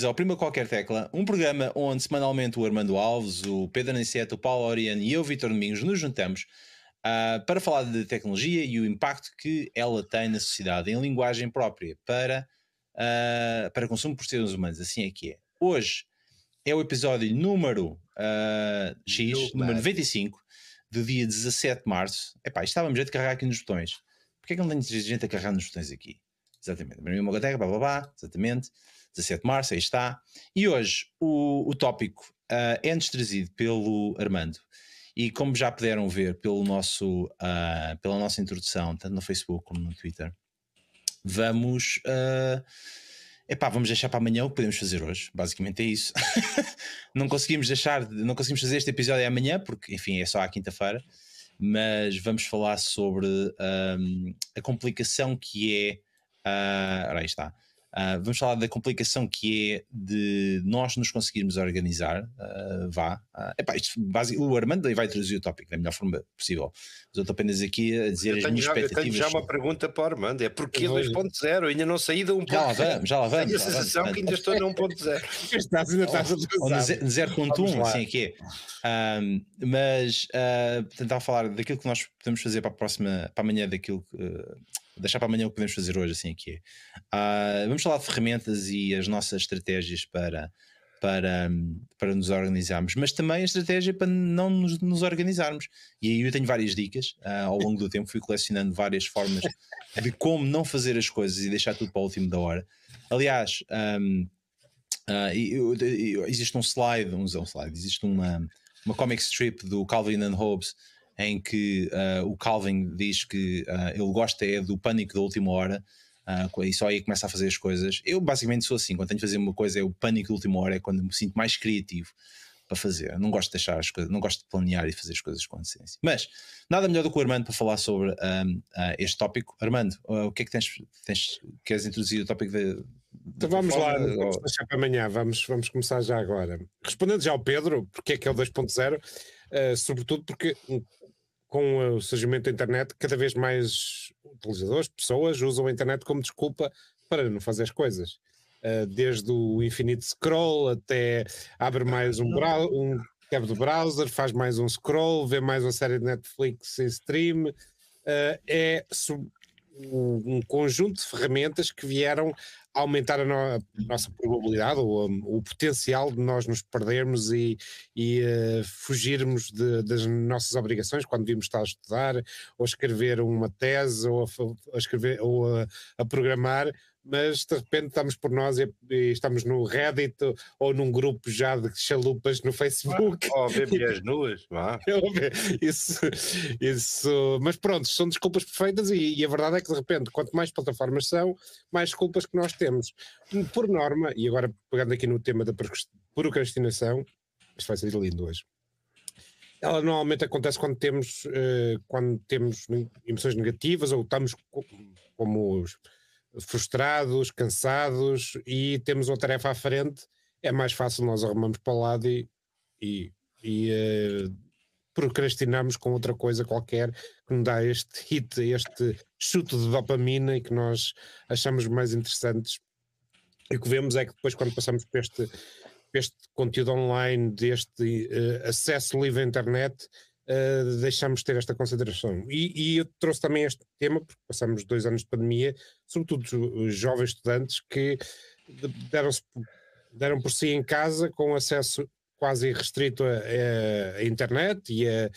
Bem-vindos ao Prima Qualquer Tecla, um programa onde semanalmente o Armando Alves, o Pedro Aniceto, o Paulo Oriano e eu, Vitor Domingos, nos juntamos uh, para falar de tecnologia e o impacto que ela tem na sociedade em linguagem própria para, uh, para consumo por seres humanos. Assim é que é. Hoje é o episódio número uh, X, número 95, do dia 17 de março. Epá, estávamos de carregar aqui nos botões. Porquê é que não tem gente a carregar nos botões aqui? Exatamente. Maria Mogateca, blá blá blá, exatamente. 17 de março, aí está. E hoje o, o tópico uh, é-nos trazido pelo Armando. E como já puderam ver pelo nosso, uh, pela nossa introdução, tanto no Facebook como no Twitter, vamos. Uh, epá, vamos deixar para amanhã o que podemos fazer hoje. Basicamente é isso. não conseguimos deixar, não conseguimos fazer este episódio amanhã, porque, enfim, é só à quinta-feira. Mas vamos falar sobre um, a complicação que é Uh, aí está. Uh, vamos falar da complicação que é de nós nos conseguirmos organizar. Uh, vá. Uh, epá, isto, base, o Armando vai traduzir o tópico da melhor forma possível. Mas eu estou apenas aqui a dizer eu as minhas já, expectativas. Eu tenho já uma pergunta para o Armando: é porquê 2.0? Ainda não saí de 1.0. Já lá vamos, já lá vamos. Tenho a sensação vamos. que ainda estou no 1.0. estás, ainda estás Ou no 0.1, assim é que é. Um, mas uh, tentar falar daquilo que nós podemos fazer para a próxima, para amanhã, daquilo que deixar para amanhã o que podemos fazer hoje, assim aqui. Uh, vamos falar de ferramentas e as nossas estratégias para, para, para nos organizarmos, mas também a estratégia para não nos, nos organizarmos. E aí eu tenho várias dicas uh, ao longo do tempo, fui colecionando várias formas de como não fazer as coisas e deixar tudo para o último da hora. Aliás, um, uh, eu, eu, existe um slide, um slide, existe uma, uma comic strip do Calvin and Hobbes em que uh, o Calvin diz que uh, ele gosta é do pânico da última hora uh, e só aí começa a fazer as coisas. Eu basicamente sou assim, quando tenho de fazer uma coisa é o pânico da última hora, é quando me sinto mais criativo para fazer. não gosto de deixar as coisas, não gosto de planear e fazer as coisas com antecedência. Mas nada melhor do que o Armando para falar sobre um, este tópico. Armando, o que é que tens, tens queres introduzir o tópico de, então vamos lá, vamos deixar para amanhã, vamos, vamos começar já agora. Respondendo já ao Pedro, porque é que é o 2.0, uh, sobretudo porque com o surgimento da internet, cada vez mais utilizadores, pessoas, usam a internet como desculpa para não fazer as coisas. Uh, desde o infinito scroll até abre mais um, um tab do browser, faz mais um scroll, vê mais uma série de Netflix em stream. Uh, é um conjunto de ferramentas que vieram aumentar a, no, a nossa probabilidade ou um, o potencial de nós nos perdermos e, e uh, fugirmos de, das nossas obrigações quando devíamos estar a estudar ou escrever uma tese ou a, a escrever ou a, a programar mas de repente estamos por nós e, e, estamos no Reddit ou num grupo já de chalupas no Facebook. Ou ver nuas, vá. isso, isso, mas pronto, são desculpas perfeitas e, e, a verdade é que de repente, quanto mais plataformas são, mais desculpas que nós temos. Por norma, e agora pegando aqui no tema da procrastinação, isto vai ser lindo hoje. Ela normalmente acontece quando temos, uh, quando temos emoções negativas ou estamos como os frustrados, cansados e temos uma tarefa à frente, é mais fácil nós arrumamos para o lado e, e, e uh, procrastinamos com outra coisa qualquer que nos dá este hit, este chute de dopamina e que nós achamos mais interessantes. E o que vemos é que depois, quando passamos por este, este conteúdo online, deste uh, acesso livre à internet, uh, deixamos de ter esta consideração. E, e, eu trouxe também este tema, porque passamos dois anos de pandemia, sobretudo jovens estudantes que deram-se deram por si em casa com acesso quase irrestrito a, a, internet e a,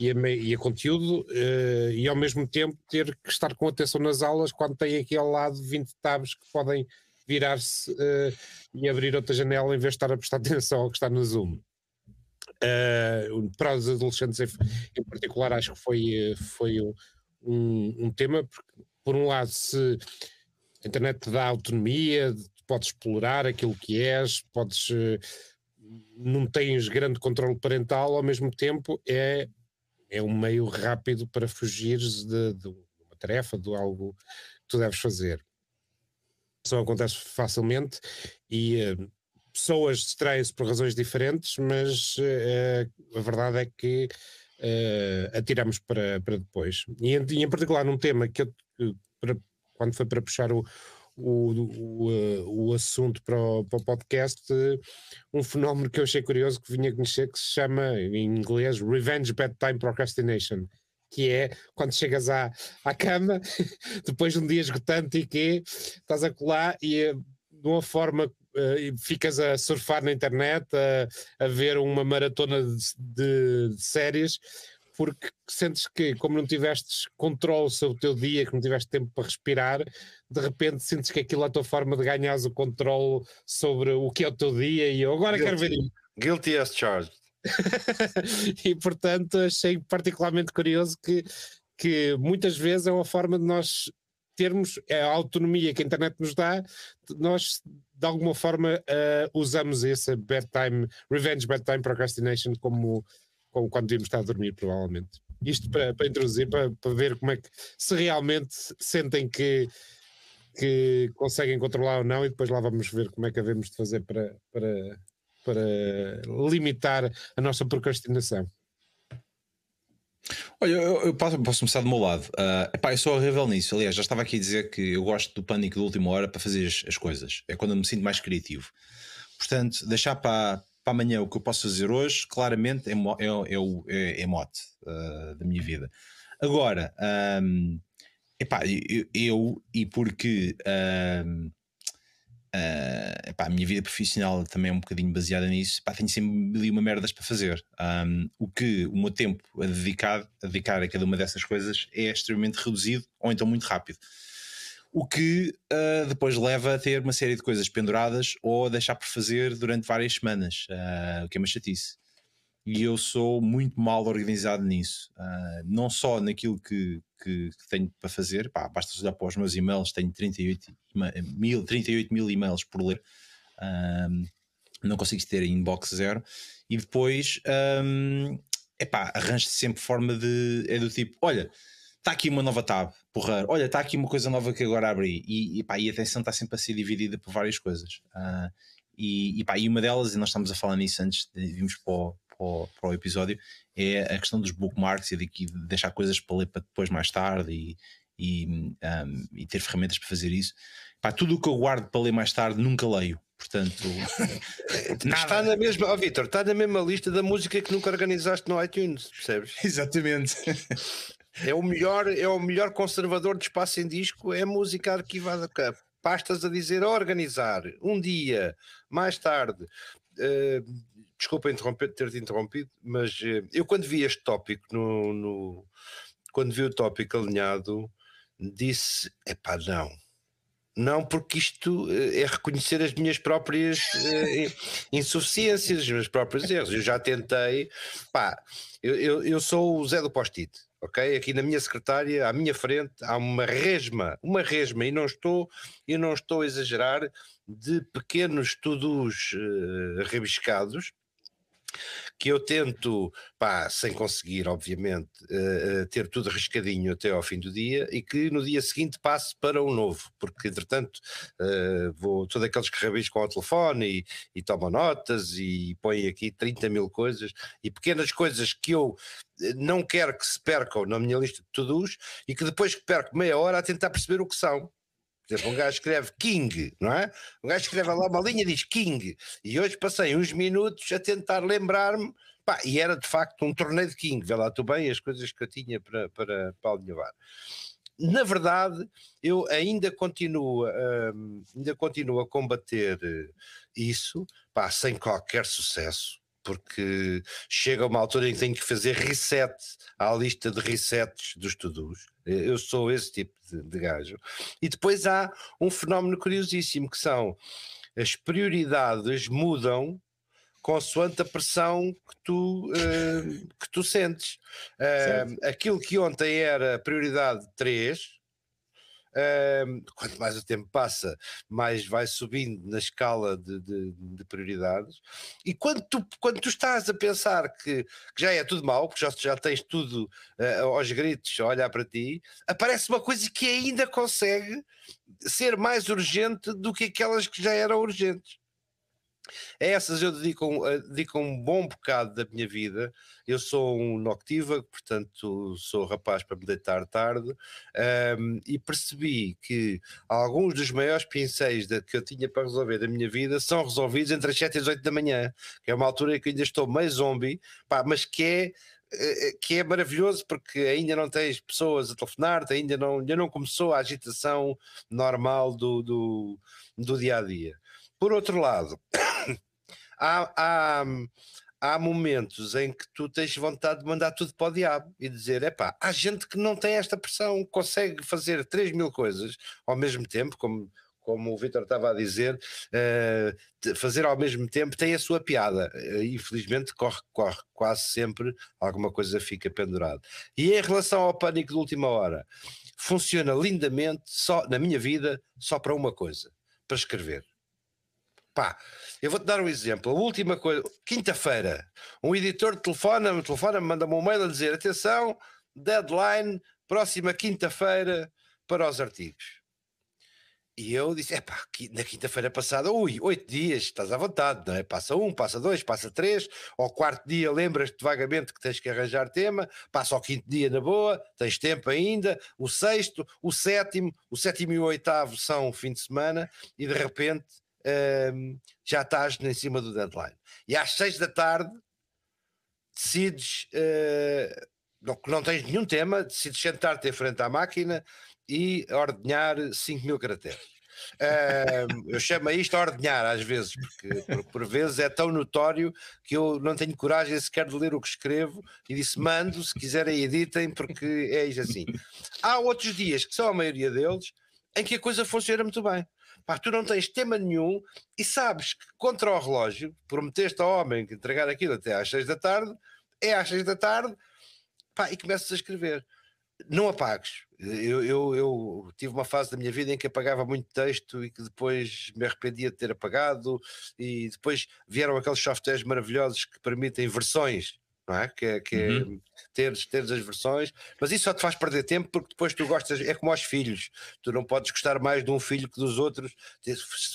e a, e a conteúdo uh, e ao mesmo tempo ter que estar com atenção nas aulas quando tem aqui ao lado 20 tabs que podem virar-se uh, e abrir outra janela em vez de estar a prestar atenção ao que está no Zoom. Uh, para os adolescentes em, particular acho que foi, foi um, um, tema, porque por um lado se a internet te dá autonomia, podes explorar aquilo que és, podes uh, não tens grande controle parental, ao mesmo tempo é, é um meio rápido para fugires de, de uma tarefa, de algo que tu deves fazer. Isso acontece facilmente e pessoas distraem-se por razões diferentes, mas uh, a verdade é que uh, atiramos para, para depois. E em, em, particular num tema que eu, para, quando foi para puxar o, o, o, o assunto para o, para o podcast, um fenómeno que eu achei curioso que vinha conhecer que se chama em inglês Revenge Bedtime Procrastination que é quando chegas à, à cama, depois de um dia esgotante e que estás a colar e eh, de uma forma uh, ficas a surfar na internet, a, a ver uma maratona de, de, séries, porque sentes que, como não tiveste controle sobre o teu dia, que não tiveste tempo para respirar, de repente sentes que aquilo é a tua forma de ganhares o controle sobre o que é o teu dia e eu agora Guilty. quero ver isso. Guilty as charged. e portanto achei particularmente curioso que, que muitas vezes é uma forma de nós termos a autonomia que a internet nos dá, nós de alguma forma uh, usamos esse bedtime, revenge bedtime procrastination como, como quando devíamos estar a dormir, provavelmente. Isto para, para introduzir, para, para ver como é que se realmente sentem que, que conseguem controlar ou não, e depois lá vamos ver como é que havemos de fazer para, para, para limitar a nossa procrastinação. Olha, eu, eu posso, posso, começar do meu lado. Uh, epá, eu sou horrível nisso. Aliás, já estava aqui a dizer que eu gosto do pânico da última hora para fazer as, as coisas. É quando eu me sinto mais criativo. Portanto, deixar para, para amanhã o que eu posso fazer hoje, claramente é, é, é, é, é mote uh, da minha vida. Agora, um, epá, eu, eu, e porque um, Uh, epá, a minha vida profissional também é um bocadinho baseada nisso. Epá, tenho sempre e uma merdas para fazer. Um, o que o meu tempo a dedicar, a dedicar a cada uma dessas coisas é extremamente reduzido ou então muito rápido. O que uh, depois leva a ter uma série de coisas penduradas ou a deixar por fazer durante várias semanas, uh, o que é uma chatice e eu sou muito mal organizado nisso. Uh, não só naquilo que, que, que tenho para fazer, pá, basta olhar para os meus e-mails, tenho 38 mil, 38 mil e-mails por ler, uh, não consigo ter inbox zero. E depois, um, epá, arranjo sempre forma de. É do tipo: olha, está aqui uma nova tab, porra, olha, está aqui uma coisa nova que agora abri. E, e, pá, e a atenção está sempre a ser dividida por várias coisas. Uh, e, pá, e uma delas, e nós estamos a falar nisso antes de virmos para o, o, para o episódio é a questão dos bookmarks e de, de deixar coisas para ler para depois mais tarde e, e, um, e ter ferramentas para fazer isso. Pá, tudo o que eu guardo para ler mais tarde nunca leio. Portanto, está na mesma, oh, Vitor, está na mesma lista da música que nunca organizaste no iTunes, percebes? Exatamente. É o melhor, é o melhor conservador de espaço em disco, é música arquivada. Pastas a dizer organizar um dia mais tarde. Uh, desculpa interromper, ter-te interrompido, mas eh, eu quando vi este tópico, no, no, quando vi o tópico alinhado, disse: epá, não. Não, porque isto eh, é reconhecer as minhas próprias uh, insuficiências, os meus próprios erros. Eu já tentei, pá, eu, eu, eu sou o Zé do Post-it, ok? Aqui na minha secretária, à minha frente, há uma resma, uma resma, e não estou, eu não estou a exagerar, de pequenos todos uh, rebiscados que eu tento, pá, sem conseguir, obviamente, uh, ter tudo riscadinho até ao fim do dia e que no dia seguinte passe para um novo, porque entretanto uh, vou todos aqueles que rabiscam ao telefone e, e tomam notas e põem aqui 30 mil coisas e pequenas coisas que eu não quero que se percam na minha lista de todos e que depois que perco meia hora a tentar perceber o que são. Por exemplo, um gajo escreve King, não é? Um gajo escreve lá uma linha e diz King. E hoje passei uns minutos a tentar lembrar-me. e era de facto um torneio de King. Vê lá tu bem as coisas que eu tinha para, para, para alinhavar. Na verdade, eu ainda continuo, hum, ainda continuo a combater isso, pá, sem qualquer sucesso porque chega uma altura em que tenho que fazer reset à lista de resets dos to-dos. Eu sou esse tipo de, de gajo. E depois há um fenómeno curiosíssimo que são as prioridades mudam consoante a pressão que tu, uh, que tu sentes. Uh, aquilo que ontem era prioridade 3, Quanto mais o tempo passa, mais vai subindo na escala de, de, de prioridades. E quando tu, quando tu estás a pensar que, que já é tudo mau, porque já, já tens tudo uh, aos gritos a olhar para ti, aparece uma coisa que ainda consegue ser mais urgente do que aquelas que já eram urgentes. A essas eu dedico, dedico um bom bocado da minha vida. Eu sou um noctívago, portanto sou rapaz para me deitar tarde um, e percebi que alguns dos maiores pinceis de, que eu tinha para resolver da minha vida são resolvidos entre as 7 e as 8 da manhã, que é uma altura em que ainda estou meio zombie, pá, mas que é eh, eh, que é maravilhoso porque ainda não tens pessoas a telefonar-te, ainda não, ainda não começou a agitação normal do, do, do dia a dia. Por outro lado, há, há, há momentos em que tu tens vontade de mandar tudo para o diabo e dizer: é pá, há gente que não tem esta pressão, consegue fazer 3 mil coisas ao mesmo tempo, como como o Vitor estava a dizer, uh, fazer ao mesmo tempo tem a sua piada. Uh, infelizmente corre, corre quase sempre, alguma coisa fica pendurada. E em relação ao pânico de última hora, funciona lindamente, só na minha vida, só para uma coisa: para escrever. Pá, eu vou-te dar um exemplo. A última coisa, quinta-feira, um editor telefona-me, telefona manda-me um mail a dizer: atenção, deadline, próxima quinta-feira para os artigos. E eu disse: é pá, na quinta-feira passada, ui, oito dias, estás à vontade, não é? Passa um, passa dois, passa três, ao quarto dia lembras-te vagamente que tens que arranjar tema, passa ao quinto dia na boa, tens tempo ainda, o sexto, o sétimo, o sétimo e o oitavo são fim de semana, e de repente hum, já estás em cima do deadline. E às seis da tarde decides. Uh, não, não tens nenhum tema, decides sentar-te em frente à máquina e ordenhar 5 mil caracteres. Uh, eu chamo isto a ordenhar às vezes, porque por, por, vezes é tão notório que eu não tenho coragem sequer de ler o que escrevo e disse: mando, se quiserem, editem, porque é isso assim. Há outros dias, que são a maioria deles, em que a coisa funciona muito bem. Pá, tu não tens tema nenhum e sabes que contra o relógio, prometeste ao homem que entregar aquilo até às 6 da tarde, é às 6 da tarde, pá, e começas a escrever não apagues. Eu, eu, eu, tive uma fase da minha vida em que apagava muito texto e que depois me arrependia de ter apagado, e depois vieram aqueles softwares maravilhosos que permitem versões não é? Que é, que é uhum. teres, teres as versões, mas isso só te faz perder tempo porque depois tu gostas, é como aos filhos, tu não podes gostar mais de um filho que dos outros,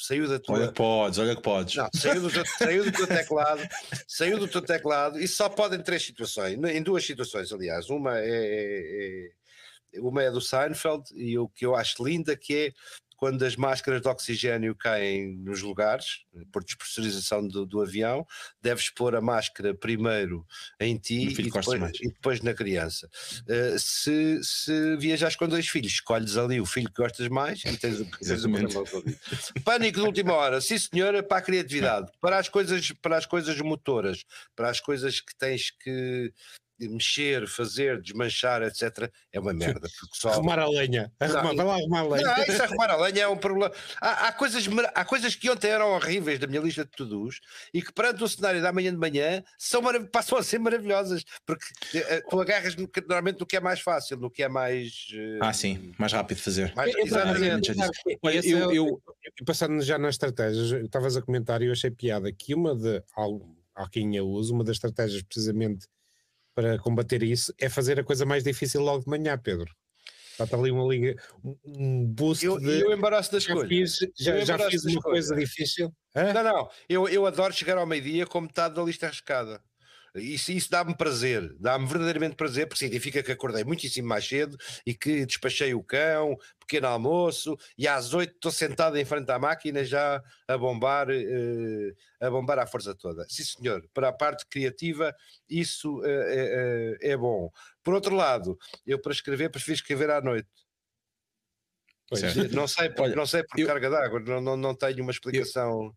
saiu da tua. Olha que podes, olha que podes. Não, saiu, do, saiu do teu teclado, saiu do teu teclado, isso só pode em três situações, em duas situações, aliás. Uma é, é, é uma é do Seinfeld e o que eu acho linda que é quando as máscaras de oxigênio caem nos lugares, por despressurização do, do avião, deves pôr a máscara primeiro em ti e depois, e depois, na criança. Uh, se, se viajas com dois filhos, escolhes ali o filho que gostas mais e tens, tens o Pânico de última hora, sim senhora, para a criatividade, para as coisas, para as coisas motoras, para as coisas que tens que mexer, fazer, desmanchar, etc., é uma merda. Só... Arrumar a lenha. Arrumar, vai lá arrumar a lenha. Não, isso arrumar a lenha é um problema. Há, há, coisas, há coisas que ontem eram horríveis da minha lista de to-dos e que perante o cenário da manhã de manhã são passam a ser maravilhosas, porque uh, tu agarras no, normalmente no que é mais fácil, no que é mais. Uh, ah, sim, mais rápido de fazer. Mais, exatamente. Olha, eu, eu, eu, passando já nas estratégias, estavas a comentar e eu achei piada que uma de. Algo, a quem eu uso, uma das estratégias precisamente para combater isso é fazer a coisa mais difícil logo de manhã, Pedro. Está ali uma liga, um boost eu, de. Eu embaraço das já Fiz, já, já fiz uma coisa difícil. Hã? Não, não. Eu, eu adoro chegar ao meio-dia com metade da lista arriscada. Isso, isso dá-me prazer, dá-me verdadeiramente prazer, porque significa que acordei muitíssimo mais cedo e que despachei o cão, pequeno almoço, e às oito estou sentado em frente à máquina já a bombar, uh, a bombar à força toda. Sim, senhor, para a parte criativa, isso uh, é, é, bom. Por outro lado, eu para escrever prefiro escrever à noite. Não sei, por, Olha, não sei por eu... carga d'água, não, não, não tenho uma explicação.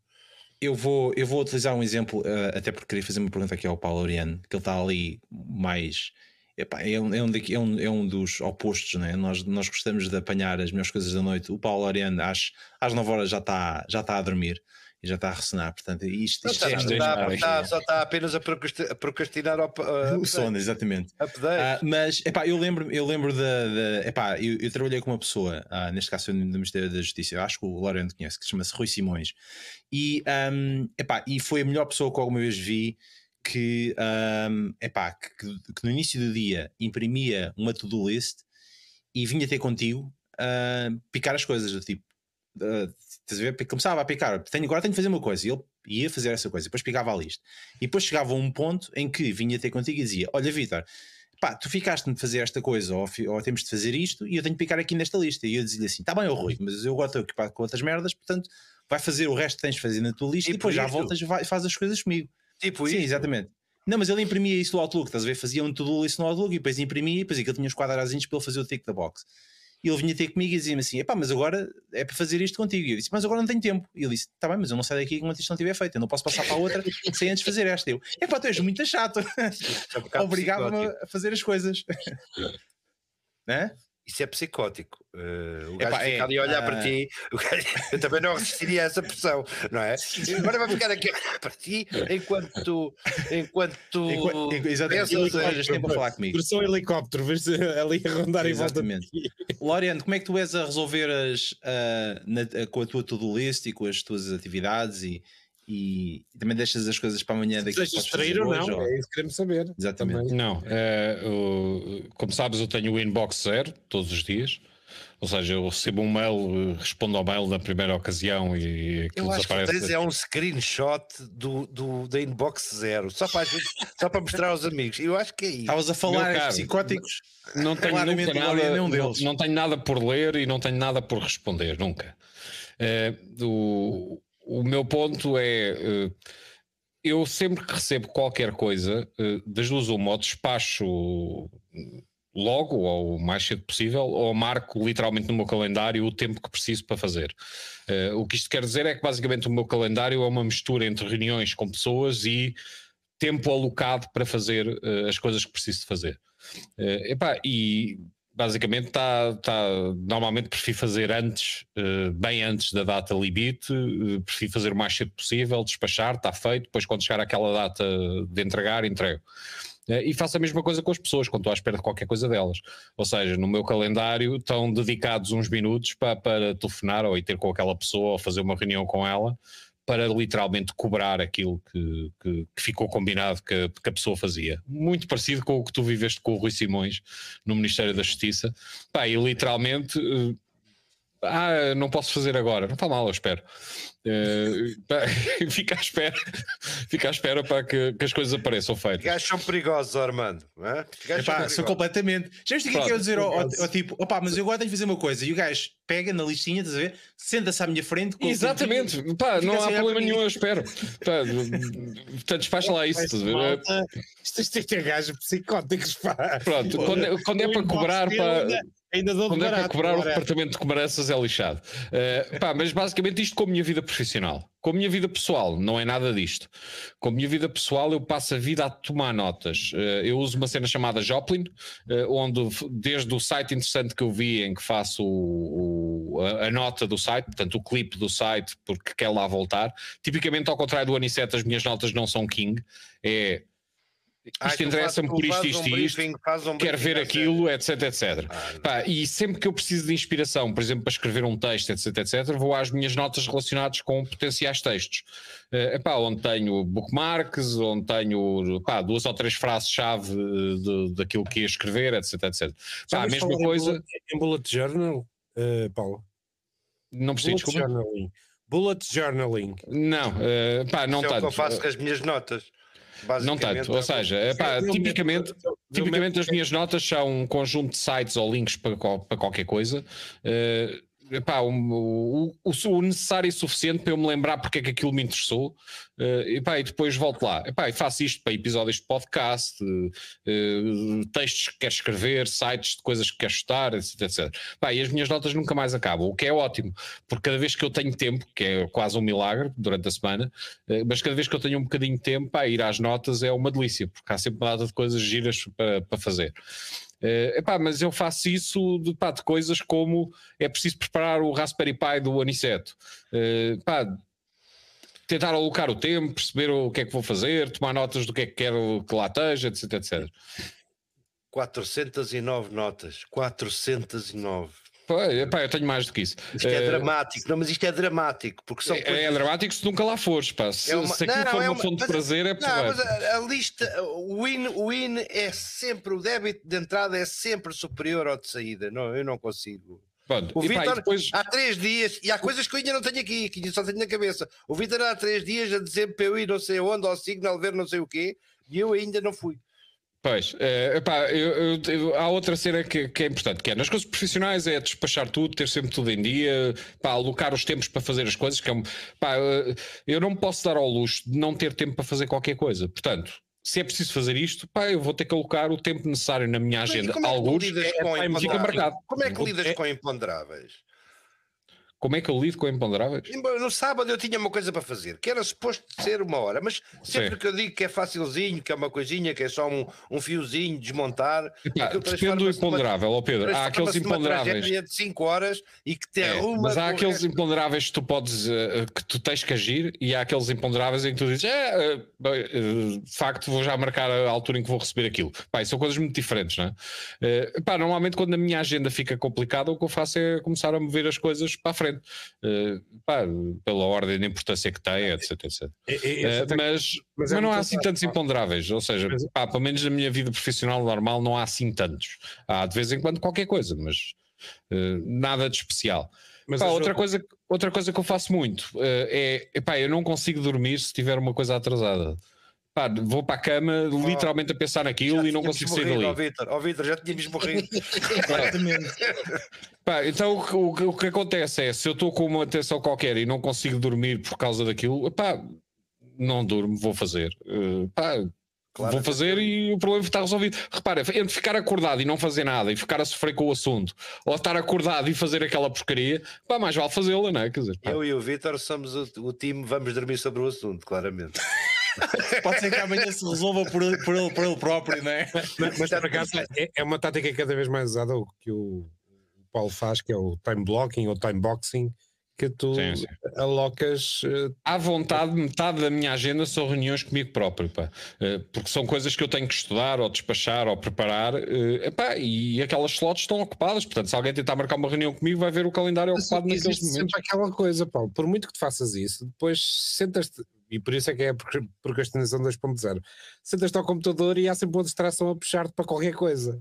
Eu vou, eu vou utilizar um exemplo, uh, até porque queria fazer uma pergunta aqui ao Paulo Oriano, que ele está ali mais. Epá, é, um, é, um é, um, é um dos opostos, né? nós, nós gostamos de apanhar as melhores coisas da noite. O Paulo Oriano, às, às 9 horas, já está, já está a dormir e já está a ressonar. Portanto, isto, isto está, está, está, só está apenas a procrastinar ao, uh, o sono, exatamente. Uh, mas epá, eu lembro, eu lembro da. epá, eu, eu, trabalhei com uma pessoa, uh, neste caso do Ministério da Justiça, eu acho que o Lorento conhece, que chama-se Rui Simões, e, um, epá, e foi a melhor pessoa que alguma vez vi. Que, um, epá, que, que no início do dia imprimia uma to-do list e vinha ter contigo uh, picar as coisas, do tipo, estás a ver? Começava a picar, tenho, agora tenho que fazer uma coisa. E ele ia fazer essa coisa, depois pegava a lista. E depois chegava a um ponto em que vinha ter contigo e dizia: Olha, Vitor, pá, tu ficaste-me de fazer esta coisa, ou, ou, temos de fazer isto, e eu tenho que picar aqui nesta lista. E eu dizia assim: Tá bem, oh, Rui, mas eu agora estou ocupado com outras merdas, portanto, vai fazer o resto que tens de fazer na tua lista tipo e depois já voltas e faz as coisas comigo. Tipo Sim, isso. exatamente. Não, mas ele imprimia isso no Outlook, estás a ver? Fazia um tudo isso no Outlook e depois imprimia e depois aquilo tinha uns quadrazinhos para ele fazer o tick da box. E ele vinha ter comigo e dizia-me assim: epá, mas agora é para fazer isto contigo. E eu disse: mas agora não tenho tempo. E ele disse: tá bem, mas eu não saio daqui enquanto isto não estiver feito. Eu não posso passar para a outra sem antes fazer esta. Eu: epá, tu és muito chato. É Obrigado-me a fazer as coisas. né? Isso é psicótico. Uh, o gajo Epá, fica é, ali a olhar uh... para ti. Gajo, eu também não resistiria a essa pressão, não é? Agora vai ficar aqui a olhar para ti enquanto. Enquanto. enquanto exatamente. Pensas, tempo a falar comigo. Pressão helicóptero, vês ali a rondar exatamente. em volta. Como é que tu és a resolver as, uh, na, com a tua to-do list e com as tuas atividades e e também deixas as coisas para amanhã daqui Deixas extrair ou não? Ou... É isso que queremos saber. Exatamente. Também. Não, é, como sabes, eu tenho o inbox zero todos os dias. Ou seja, eu recebo um mail, respondo ao mail na primeira ocasião e aquilo eu acho desaparece. Que tens é um screenshot do, do, da inbox zero, só para, gente, só para mostrar aos amigos. Eu acho que é isso. Estavas a falar de psicóticos. Não tenho, nunca nada, nenhum deles. Não, não, tenho nada por ler e não tenho nada por responder, nunca. É, do, o meu ponto é. Eh, eu sempre que recebo qualquer coisa, eh, das duas uma, ou despacho logo, ou o mais cedo possível, ou marco literalmente no meu calendário o tempo que preciso para fazer. Uh, o que isto quer dizer é que basicamente o meu calendário é uma mistura entre reuniões com pessoas e tempo alocado para fazer as coisas que preciso fazer. Epá, e basicamente está, tá, normalmente prefiro fazer antes, uh, bem antes da data limite, uh, prefiro fazer o mais cedo possível, despachar, está feito, depois quando chegar aquela data de entregar, entrego. Uh, e faço a mesma coisa com as pessoas, quando estou à espera de qualquer coisa delas. Ou seja, no meu calendário estão dedicados uns minutos para, para telefonar ou ir ter com aquela pessoa ou fazer uma reunião com ela para literalmente cobrar aquilo que, que, que ficou combinado que, que, a pessoa fazia. Muito parecido com o que tu viveste com o Rui Simões no Ministério da Justiça. Pá, e literalmente. Ah, não posso fazer agora. Não está mal, eu espero. Uh, fica à espera, fica à espera para que, que as coisas apareçam feitas. Gajos são perigosos, Armando. É? Epá, são completamente. Já viste o que é que eu dizer ao, ao, ao, tipo, opá, mas eu agora tenho que fazer uma coisa e o gajo pega na listinha, estás a ver? Senta-se à minha frente. Exatamente, Pá, não há problema nenhum, eu espero. Pá, portanto, despacha lá isso. Estás a ver? Isto, é gajo psicóticos, pá. Pronto, quando, é, quando é para cobrar, pá. Ainda dou Quando barato, é para cobrar o departamento de cobranças é lixado. Uh, pá, mas basicamente isto com a minha vida profissional. Com a minha vida pessoal, não é nada disto. Com a minha vida pessoal, eu passo a vida a tomar notas. Uh, eu uso uma cena chamada Joplin, uh, onde desde o site interessante que eu vi, em que faço o, o, a, a, nota do site, portanto, o clipe do site, porque quer lá voltar. Tipicamente, ao contrário do Aniceto, as minhas notas não são king. É isto interessa-me por isto, isto e isto, um quero ver aquilo, etc, etc. Ah, Pá, e sempre que eu preciso de inspiração, por exemplo, para escrever um texto, etc, etc, vou às minhas notas relacionadas com potenciais textos. Uh, epá, onde tenho bookmarks, onde tenho pá, duas ou três frases-chave daquilo que ia escrever, etc, etc. Pá, a mesma coisa... Em bullet, em bullet journal, uh, Paulo? Não preciso, bullet journaling. Bullet journaling. Não, uh, pá, não Isso tanto. É o que eu faço com as minhas notas. Não tanto, ou seja, epá, tipicamente, tipicamente as minhas notas são um conjunto de sites ou links para, para qualquer coisa. Uh, epá, o, o, o, necessário e suficiente para eu me lembrar porque é que aquilo me interessou uh, epá, e depois volto lá. Epá, e faço isto para episódios de podcast, uh, textos que quero escrever, sites de coisas que quero estudar, etc. etc. Epá, e as minhas notas nunca mais acabam, o que é ótimo, porque cada vez que eu tenho tempo, que é quase um milagre durante a semana, uh, mas cada vez que eu tenho um bocadinho de tempo, pá, ir às notas é uma delícia, porque há sempre uma data de coisas giras para, para fazer. Uh, epá, mas eu faço isso de, pá, de coisas como é preciso preparar o Raspberry Pi do Aniceto. Uh, tentar alocar o tempo, perceber o que é que vou fazer, tomar notas do que é que quero que lá esteja, etc, etc. 409 notas, 409. Pá, eu tenho mais do que isso. Isto é uh, dramático, não, mas isto é dramático. Porque são é, é coisas... é dramático se nunca lá fores. Pá. Se, é uma... se aquilo não, for é uma, fonte de prazer, é Não, mas a, a, lista, o win, o win é sempre, o débito de entrada é sempre superior ao de saída. Não, eu não consigo. Pronto. O Vitor, depois... há três dias, e há coisas que eu ainda não tenho aqui, que só tenho na cabeça. O Vitor há três dias a dizer para eu ir não sei onde, ao Signal, ver não sei o quê, e eu ainda não fui. Pois, é, epá, eu, eu, há outra cena que, que, é importante, que é nas coisas profissionais é despachar tudo, ter sempre tudo em dia, pá, alocar os tempos para fazer as coisas, que é, pá, eu não posso dar ao luxo de não ter tempo para fazer qualquer coisa. Portanto, se é preciso fazer isto, pá, eu vou ter que alocar o tempo necessário na minha agenda. Como é Alguns é, é, fica marcado. Como é que lidas com imponderáveis? Como é que eu lido com imponderáveis? No sábado eu tinha uma coisa para fazer, que era suposto ser uma hora, mas sempre Sim. que eu digo que é facilzinho, que é uma coisinha, que é só um, um fiozinho, desmontar. depende do imponderável, Pedro. Há aqueles imponderáveis. de 5 horas e que te é, Mas há aqueles resto... imponderáveis que tu podes, uh, que tu tens que agir, e há aqueles imponderáveis em que tu dizes, é, uh, uh, de facto, vou já marcar a altura em que vou receber aquilo. Pá, são coisas muito diferentes, não é? pá, normalmente quando a minha agenda fica complicada, o que eu faço é começar a mover as coisas para a frente uh, pá, pela ordem de importância que tem, etc. etc. É, é, uh, mas, mas, é mas não há assim tantos imponderáveis, ou seja, pá, pelo menos na minha vida profissional normal não há assim tantos. Há de vez em quando qualquer coisa, mas uh, nada de especial. Mas pá, outra, coisa, outra coisa que eu faço muito é, pá, eu não consigo dormir se tiver uma coisa atrasada. Pá, vou para a cama oh, literalmente a pensar naquilo e não consigo sair dali. Ó oh, Vitor, oh, Vitor, já tínhamos morrido. Pá, então o, o, o, que acontece é, se eu estou com uma tensão qualquer e não consigo dormir por causa daquilo, pá, não durmo, vou fazer. Uh, pá, Claro, vou fazer e o problema está resolvido. Repara, entre ficar acordado e não fazer nada e ficar a sofrer com o assunto, ou estar acordado e fazer aquela porcaria, pá, mais vale fazê-la, não é? Quer dizer, Eu e o Vitor somos o, o time, vamos dormir sobre o assunto, claramente. Pode ser que amanhã se resolva por, por, ele, por ele próprio, não é? Mas, mas por acaso é, é, uma tática cada vez mais usada, o que o Paulo faz, que é o time blocking ou time boxing, que tu sim, sim. alocas. Uh... À vontade, metade da minha agenda são reuniões comigo próprio, pá. Uh, porque são coisas que eu tenho que estudar, ou despachar, ou preparar, uh, epá, e aquelas slots estão ocupadas. Portanto, se alguém tentar marcar uma reunião comigo, vai ver o calendário ocupado naqueles momentos. sempre aquela coisa, Paulo. Por muito que tu faças isso, depois sentas-te e por isso é que é a procrastinação 2.0. Sentas-te ao computador e há sempre uma distração a puxar-te para qualquer coisa.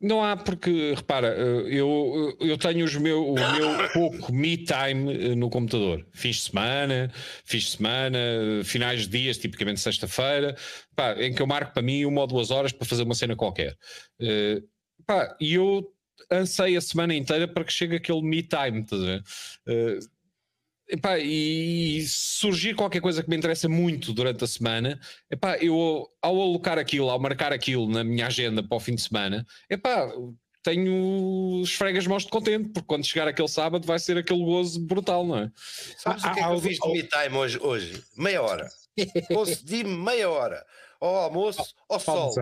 Não há, porque repara, eh, eu, eu tenho os meu, o meu pouco me time eh, no computador. Fins de semana, fins de semana, finais de dias, tipicamente sexta-feira, em que eu marco para mim uma ou duas horas para fazer uma cena qualquer. Uh, pá, e eu ansei a semana inteira para que chegue aquele me time, estás a ver? Uh, Epá, e surgir qualquer coisa que me interessa muito durante a semana, epá, eu ao alocar aquilo, ao marcar aquilo na minha agenda para o fim de semana, epá, tenho esfregas mãos de contente, porque quando chegar aquele sábado vai ser aquele gozo brutal, não é? Sabes ah, o que é que eu fiz de me time hoje? hoje? Meia hora. Concedi-me meia hora ao almoço, ao sol.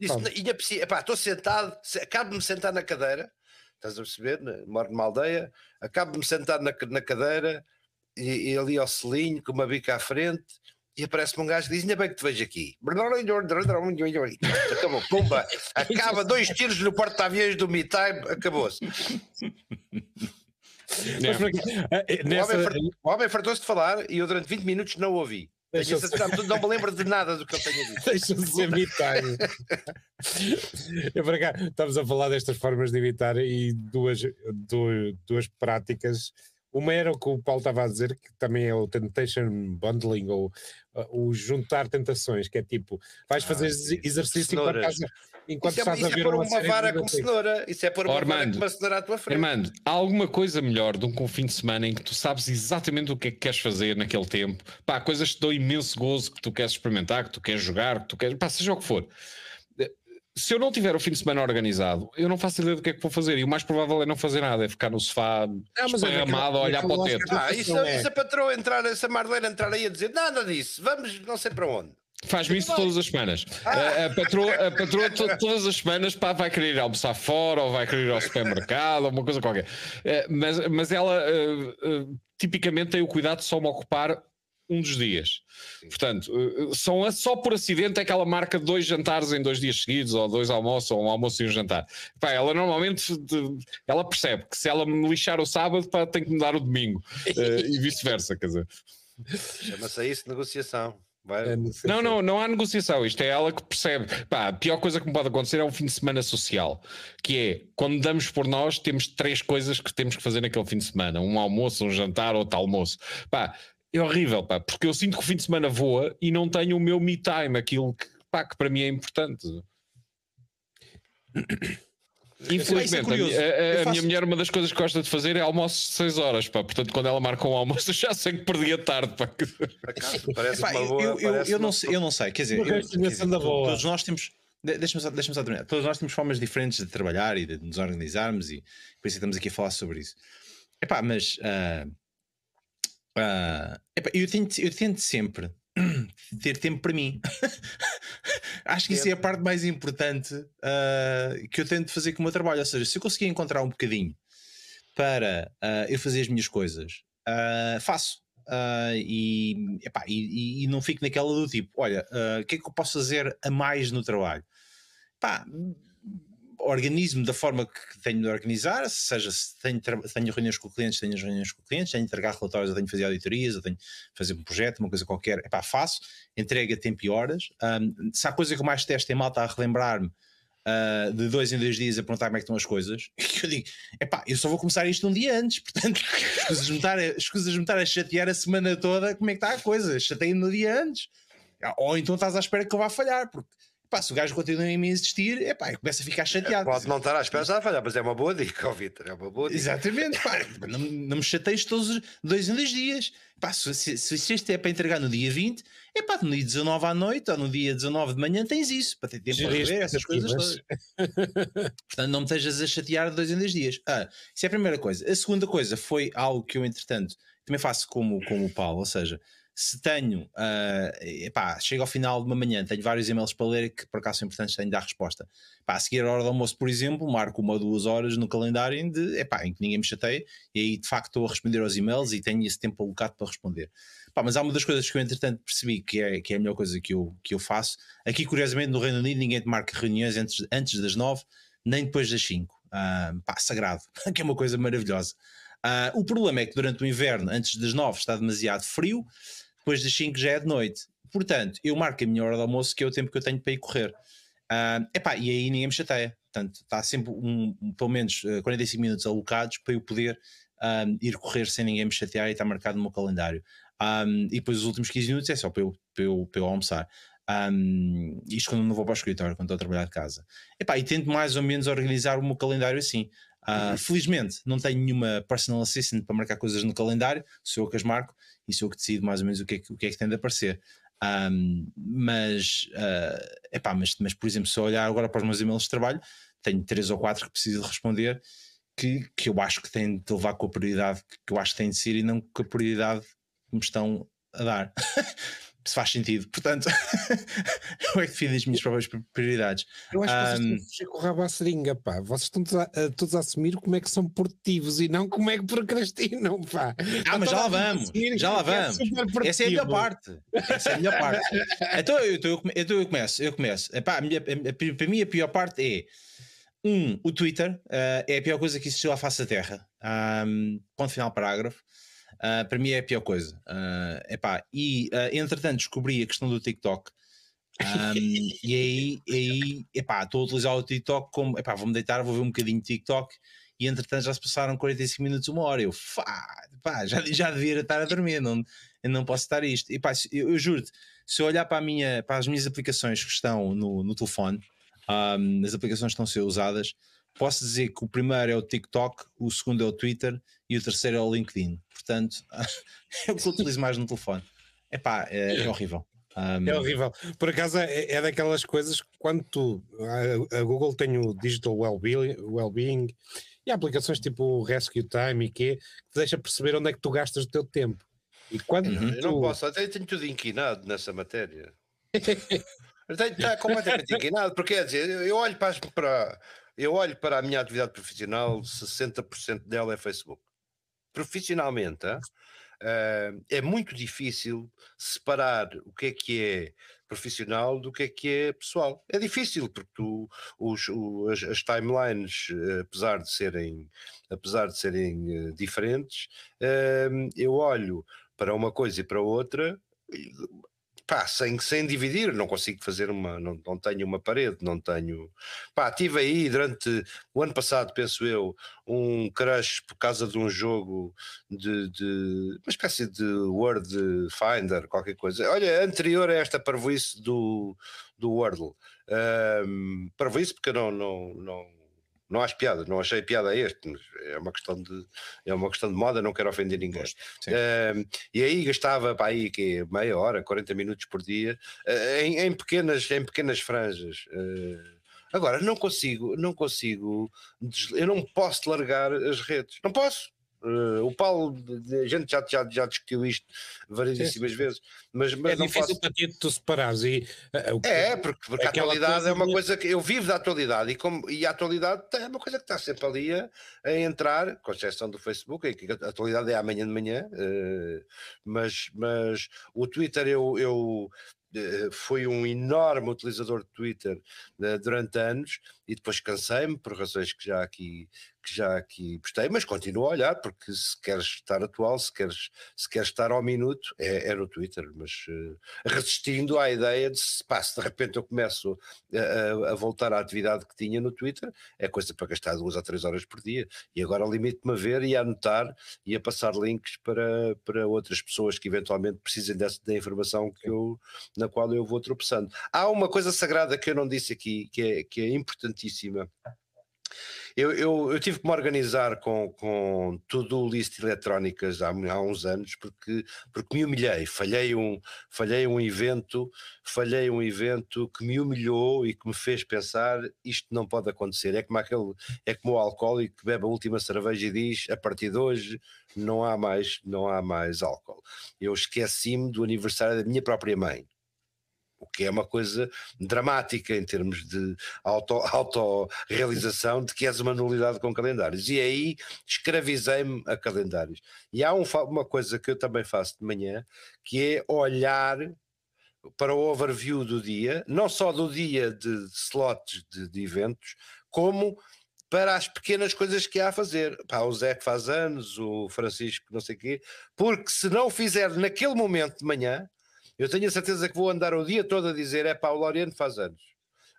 Isso, e estou sentado, acabo de me sentar na cadeira, estás a perceber? Moro numa aldeia, acabo de me sentar na, na cadeira e, e ali ao selinho, com uma bica à frente, e aparece-me um gajo que diz: Ainda bem que te vejo aqui. Acabou, pumba, acaba dois tiros no porta-aviões do Me Time, acabou-se. O homem, fartou-se de falar e eu durante 20 minutos não ouvi. Não me lembro de nada do que eu tenho dito. Deixa-me ser imitar. eu para cá, estamos a falar destas formas de imitar e duas, duas, duas práticas uma era o que o Paulo estava a dizer, que também é o Temptation Bundling, ou uh, o juntar tentações, que é tipo, vais fazer ah, exercício enquanto estás, enquanto isso é, estás isso a ver é pôr uma, uma vara com cenoura. Isso é pôr uma Ormando, vara com uma cenoura à tua frente. Armando, há alguma coisa melhor do que um fim de semana em que tu sabes exatamente o que é que queres fazer naquele tempo? Pá, coisas que te dão imenso gozo, que tu queres experimentar, que tu queres jogar, que tu queres, pá, seja o que for se eu não tiver o fim de semana organizado, eu não faço ideia do que é que vou fazer. E o mais provável é não fazer nada, é ficar no sofá ah, esparramado a olhar para o teto. Ah, isso, é. se a patroa entrar, se a Marlene entrar aí a dizer nada disso, vamos não sei para onde. Faz-me isso todas as semanas. Ah. A, a, patroa, a patroa to, todas as semanas pá, vai querer ir almoçar fora ou vai querer ir ao supermercado ou uma coisa qualquer. Uh, mas, mas ela uh, uh, tipicamente tem o cuidado de só me ocupar um dos dias. Sim. Portanto, eh, são só por acidente é que ela marca dois jantares em dois dias seguidos, ou dois almoços, ou um almoço e um jantar. Pá, ela normalmente ela percebe que se ela me lixar o sábado, pá, tem que me dar o domingo. uh, e vice-versa, quer dizer. Chama-se isso negociação. Vai... É não, não, não há negociação. Isto é ela que percebe. Pá, a pior coisa que me pode acontecer é um fim de semana social, que é quando damos por nós, temos três coisas que temos que fazer naquele fim de semana: um almoço, um jantar, outro almoço. Pá, é horrível, pá, porque eu sinto que o fim de semana voa e não tenho o meu me time, aquilo que, pá, que para mim é importante. Infelizmente, a, a, a faço... minha mulher, uma das coisas que gosta de fazer é almoço de 6 horas, pá. Portanto, quando ela marca um almoço, eu já sei que perdi a tarde, pá. Parece Epá, boa, eu, eu, eu, não sei, eu não sei, quer dizer, eu, quer dizer todos nós temos. Deixa-me só, deixa só terminar. Todos nós temos formas diferentes de trabalhar e de nos organizarmos, e por isso estamos aqui a falar sobre isso. Epá, mas uh, uh, epá, eu, tento, eu tento sempre ter tempo para mim. Acho que isso é a parte mais importante uh, que eu tento fazer com o meu trabalho. Ou seja, se eu conseguir encontrar um bocadinho para uh, eu fazer as minhas coisas, uh, faço. E, epá, e, e, não fico naquela do tipo: olha, o que é que eu posso fazer a mais no trabalho? Pá, organizo-me da forma que tenho de organizar, seja se tenho, tenho reuniões com clientes, tenho reuniões com clientes, tenho de entregar relatórios, eu tenho de fazer auditorias, eu tenho de fazer um projeto, uma coisa qualquer, epá, faço, entrega tempo e horas. Um, se há coisa que eu mais testo é malta a relembrar-me uh, de dois em dois dias a perguntar como é que estão as coisas, que eu digo, epá, eu só vou começar isto um dia antes, portanto, escusas-me estar, a chatear a semana toda como é que está a coisa, chateio-me no dia antes. Ou então estás à espera que eu vá falhar, porque Pá, se o gajo continua a me insistir, é pá, começa a ficar chateado. Pode não estar à espera de falhar, mas é uma boa dica, ó Vitor, é uma boa dica. Exatamente, pá, não, não me chateias todos os dois em dois dias. Pá, se, se, se este é para entregar no dia 20, é pá, no dia 19 à noite ou no dia 19 de manhã tens isso, para ter tempo para ver essas coisas todas. Portanto, não me estejas a chatear de dois em dois dias. Ah, isso é a primeira coisa. A segunda coisa foi algo que eu, entretanto, também faço como, como o Paulo, ou seja, se tenho, uh, epá, chego ao final de uma manhã, tenho vários e-mails para ler que por acaso são importantes, tenho de dar resposta. Epá, a seguir a hora do almoço, por exemplo, marco uma ou duas horas no calendário de, epá, em que ninguém me chateia e aí de facto estou a responder aos e-mails e tenho esse tempo alocado para responder. Epá, mas há uma das coisas que eu entretanto percebi que é, que é a melhor coisa que eu, que eu faço. Aqui, curiosamente, no Reino Unido, ninguém te marca reuniões antes, antes das nove, nem depois das cinco. Uh, pá, sagrado, que é uma coisa maravilhosa. Uh, o problema é que durante o inverno, antes das nove, está demasiado frio depois das 5 já é de noite. Portanto, eu marco a minha hora de almoço, que é o tempo que eu tenho para ir correr. Uh, epá, e aí ninguém me chateia. Portanto, está sempre um, pelo menos 45 minutos alocados para eu poder um, ir correr sem ninguém me chatear e está marcado no meu calendário. Um, e depois os últimos 15 minutos é só para eu, para eu, para eu almoçar. Um, isto quando não vou para o escritório, quando estou a trabalhar de casa. Epá, e tento mais ou menos organizar o meu calendário assim. Uh, felizmente não tenho nenhuma personal assistant para marcar coisas no calendário, sou eu que as marco e sou eu que decido mais ou menos o que é que, o que, é que tem de aparecer. Um, mas, uh, epá, mas, mas, por exemplo, se eu olhar agora para os meus e-mails de trabalho, tenho três ou quatro que preciso de responder que, que eu acho que têm de levar com a prioridade que eu acho que têm de ser e não com a prioridade que me estão a dar. se faz sentido. Portanto, eu é que defino as minhas próprias prioridades. Eu acho que um, vocês estão a com o rabo à seringa, pá. Vocês estão todos a, todos a, assumir como é que são produtivos e não como é que procrastinam, pá. Ah, mas já lá vamos, já lá é vamos. É Essa é a melhor parte. Essa é a melhor parte. então, eu, então, eu, então eu começo, eu começo. Epá, a minha, a, para mim a pior parte é um, o Twitter uh, é a pior coisa que existiu à face da Terra. Um, ponto final parágrafo. Uh, para mim é a pior coisa. Uh, epá, e uh, entretanto descobri a questão do TikTok. Um, e aí, aí epá, estou a utilizar o TikTok como epá, vou-me deitar, vou ver um bocadinho de TikTok. E entretanto já se passaram 45 minutos, uma hora. Eu fá, já, já devia estar a dormir, não, não posso estar isto. E, pá, eu, eu juro-te, se eu olhar para, a minha, para as minhas aplicações que estão no, no telefone, um, as aplicações que estão a ser usadas, posso dizer que o primeiro é o TikTok, o segundo é o Twitter e o terceiro é o LinkedIn. Portanto, é o que eu utilizo mais no telefone. Epá, é, é horrível. Um... É horrível. Por acaso é, é, daquelas coisas quando tu, a, a Google tem o Digital Wellbeing, well-being e aplicações tipo o Rescue Time e que te deixa perceber onde é que tu gastas o teu tempo. E quando uhum. tu... Eu não posso, até tenho tudo inquinado nessa matéria. Está completamente inquinado, porque quer dizer, eu olho para, para, eu olho para a minha atividade profissional, 60% dela é Facebook. Profissionalmente, uh, é muito difícil separar o que é que é profissional do que é que é pessoal. É difícil, porque tu, os, as, as, timelines, apesar de serem, apesar de serem uh, diferentes, uh, eu olho para uma coisa e para outra pá, sem, sem dividir, não consigo fazer uma, não, não tenho uma parede, não tenho, pá, tive aí durante o ano passado, penso eu, um crush por causa de um jogo de, de uma espécie de Word Finder, qualquer coisa, olha, anterior a esta parvoíce do, do Wordle, um, parvoíce porque eu não, não, não não acho piada, não achei piada a este, é uma questão de, é uma questão de moda, não quero ofender ninguém. Uh, e aí gastava para aí que meia hora, 40 minutos por dia, uh, em, em, pequenas, em pequenas franjas. Uh, agora, não consigo, não consigo, eu não posso largar as redes, não posso. Uh, o Paulo, a gente já, já, já discutiu isto variedíssimas vezes, mas, mas é não difícil posso... para ti tu separares e, uh, é, porque, porque a atualidade é uma de... coisa que eu vivo da atualidade e, como, e a atualidade é uma coisa que está sempre ali a, a entrar, com exceção do Facebook, que a atualidade é amanhã de manhã, uh, mas, mas o Twitter eu, eu foi um enorme utilizador de Twitter durante anos e depois cansei-me por razões que já aqui que já aqui postei, mas continuo a olhar, porque se queres estar atual, se queres, se queres estar ao minuto, é, é no Twitter, mas uh, resistindo à ideia de se, pá, se de repente eu começo a, a, voltar à atividade que tinha no Twitter, é coisa para gastar duas ou três horas por dia, e agora limito-me a ver e a anotar e a passar links para, para outras pessoas que eventualmente precisem dessa, da informação que eu, na qual eu vou tropeçando. Há uma coisa sagrada que eu não disse aqui, que é, que é importantíssima, eu, eu, eu, tive que me organizar com, com tudo list eletrónicas há, há uns anos porque, porque me humilhei, falhei um, falhei um evento, falhei um evento que me humilhou e que me fez pensar isto não pode acontecer. É como aquele, é como o alcoólico que bebe a última cerveja e diz a partir de hoje não há mais, não há mais álcool. Eu esqueci-me do aniversário da minha própria mãe o que é uma coisa dramática em termos de autorrealização auto de que és uma nulidade com calendários. E aí escravizei-me a calendários. E há um, uma coisa que eu também faço de manhã, que é olhar para o overview do dia, não só do dia de slots de, de eventos, como para as pequenas coisas que há a fazer. Pá, o Zé que faz anos, o Francisco não sei o quê, porque se não fizer naquele momento de manhã, eu tenho a certeza que vou andar o dia todo a dizer: é pá, o Laureano faz anos,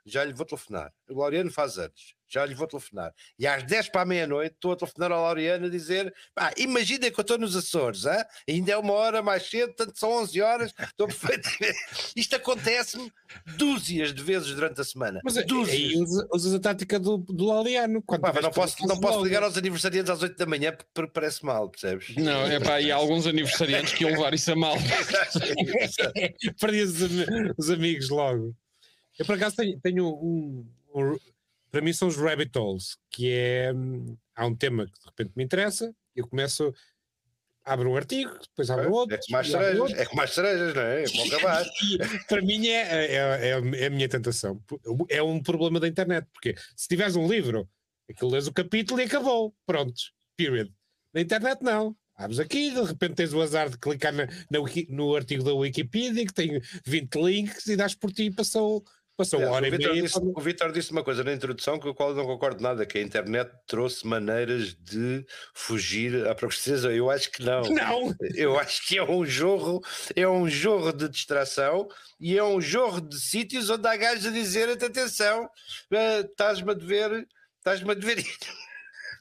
já lhe vou telefonar. O Laureano faz anos, já lhe vou telefonar. E às 10 para a meia-noite estou a telefonar ao Laureano a dizer: pá, imagina que eu estou nos Açores, hein? ainda é uma hora mais cedo, tanto são 11 horas, estou perfeitamente. Isto acontece-me dúzias de vezes durante a semana. Mas dúzias. aí usas a tática do, do Laureano. Pá, não posso, não posso ligar aos aniversariantes às 8 da manhã porque parece mal, percebes? Não, é pá, e há alguns aniversariantes que iam levar isso a mal. Perdias os amigos logo. Eu por acaso tenho, tenho um, um, Para mim são os rabbit holes, que é. Hum, há um tema que de repente me interessa, eu começo. Abro um artigo, depois abro é, outro. É com mais cerejas, é com mais cerejas, não é? É bom acabar. para mim é, é, é, é, a minha tentação. É um problema da internet, porque se tiveres um livro, aquilo lês o capítulo e acabou. Prontos. Period. Na internet não. Abres aqui, de repente tens o azar de clicar na, na, no artigo da Wikipedia que tem 20 links e dás por ti e passou Passou uma hora o e meia. Disse, o Vitor disse uma coisa na introdução com a qual eu não concordo nada, que a internet trouxe maneiras de fugir à progressão. Eu acho que não. Não! Eu acho que é um jorro, é um jorro de distração e é um jorro de sítios onde há gajos a dizer atenção, uh, estás-me a dever, estás-me a dever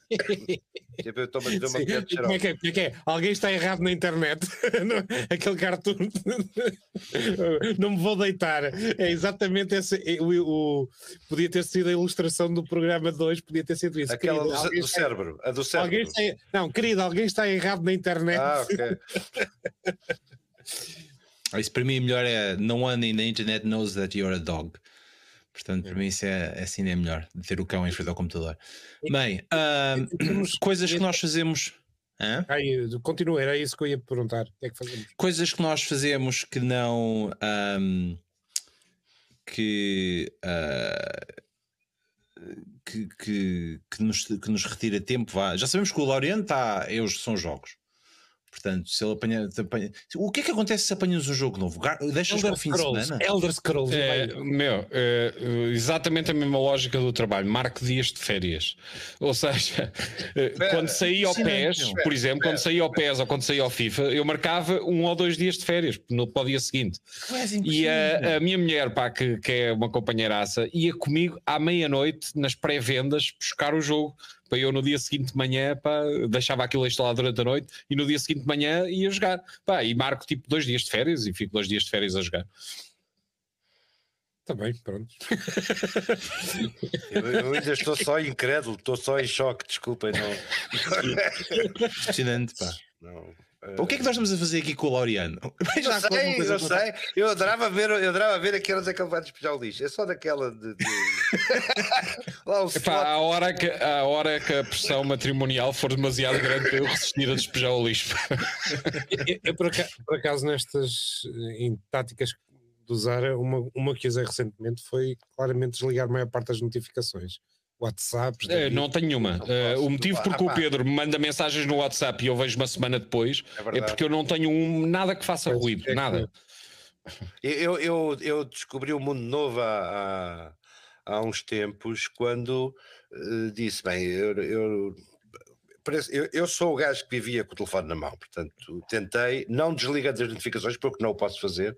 Tipo, eu estou a dizer uma Sim, como é, que é, como é que é? Alguém está errado na internet. Aquele cartoon. Não me vou deitar. É exatamente esse. É, o, o, podia ter sido a ilustração do programa 2, podia ter sido isso. Aquela querido, do, do está, cérebro. A do cérebro. Está, não, querido, alguém está errado na internet. Ah, ok. Isso para mim melhor é no one in the internet knows that you're a dog. Portanto, para mim isso é, é assim é melhor, de ter o cão em frente ao computador. Bem, uh, coisas que nós fazemos. Aí, continua, era isso que eu ia perguntar. Que é que? Coisas que nós fazemos que não. Um, que, uh, que, que, que, nos, que nos retira tempo. Vá. Já sabemos que o Laureano está. Eles são jogos. Portanto, se ele apanha, apanha, O que é que acontece se apanhas um jogo novo? Deixas para o fim Scrolls, de semana? Elder Scrolls. É, meu, é, exatamente a mesma lógica do trabalho. Marco dias de férias. Ou seja, eh, quando saí ao PES, por exemplo, quando saí ao PES ou quando saí ao FIFA, eu marcava um ou dois dias de férias no, para o dia seguinte. E a, a, minha mulher, pá, que, que é uma companheiraça, ia comigo à meia-noite nas pré-vendas buscar o jogo para eu no dia seguinte de manhã pá, deixava aquilo instalado durante a noite e no dia seguinte de manhã ia jogar pá, e marco tipo dois dias de férias e fico dois dias de férias a jogar Está bem, pronto. eu, eu, ainda estou só incrédulo, estou só em choque, desculpem. Não. Impressionante, pá. Não. O que é que nós estamos a fazer aqui com o Laureano? Eu sei, eu sei. Eu adorava ver, eu adorava ver a que horas é que ele vai despejar o lixo. É só daquela de. de... Lá o Epá, a, hora que, a hora que a pressão matrimonial for demasiado grande para eu resistir a despejar o lixo. eu, eu, por, acaso, por acaso, nestas em táticas de usar, uma, uma que usei recentemente foi claramente desligar a maior parte das notificações. WhatsApp. É, não tenho nenhuma. Uh, o motivo porque o Pedro me manda mensagens no WhatsApp e eu vejo uma semana depois é, é porque eu não tenho um, nada que faça pois ruído, é nada. Eu, eu, eu descobri o um mundo novo há, há, uns tempos quando uh, disse: bem, eu, eu, eu, eu, sou o gajo que vivia com o telefone na mão, portanto, tentei não desligar das notificações porque não o posso fazer.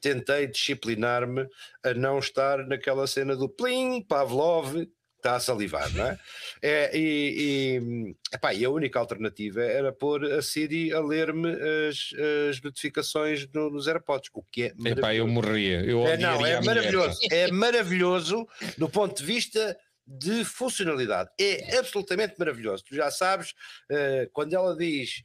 Tentei disciplinar-me a não estar naquela cena do plim, Pavlov, está a salivar, não é? é e, e, epá, e a única alternativa era pôr a Siri a ler-me as, as notificações no, nos AirPods, o que é Epá, eu morria. Eu é, não, é maravilhoso. É maravilhoso do ponto de vista de funcionalidade. É absolutamente maravilhoso. Tu já sabes, uh, quando ela diz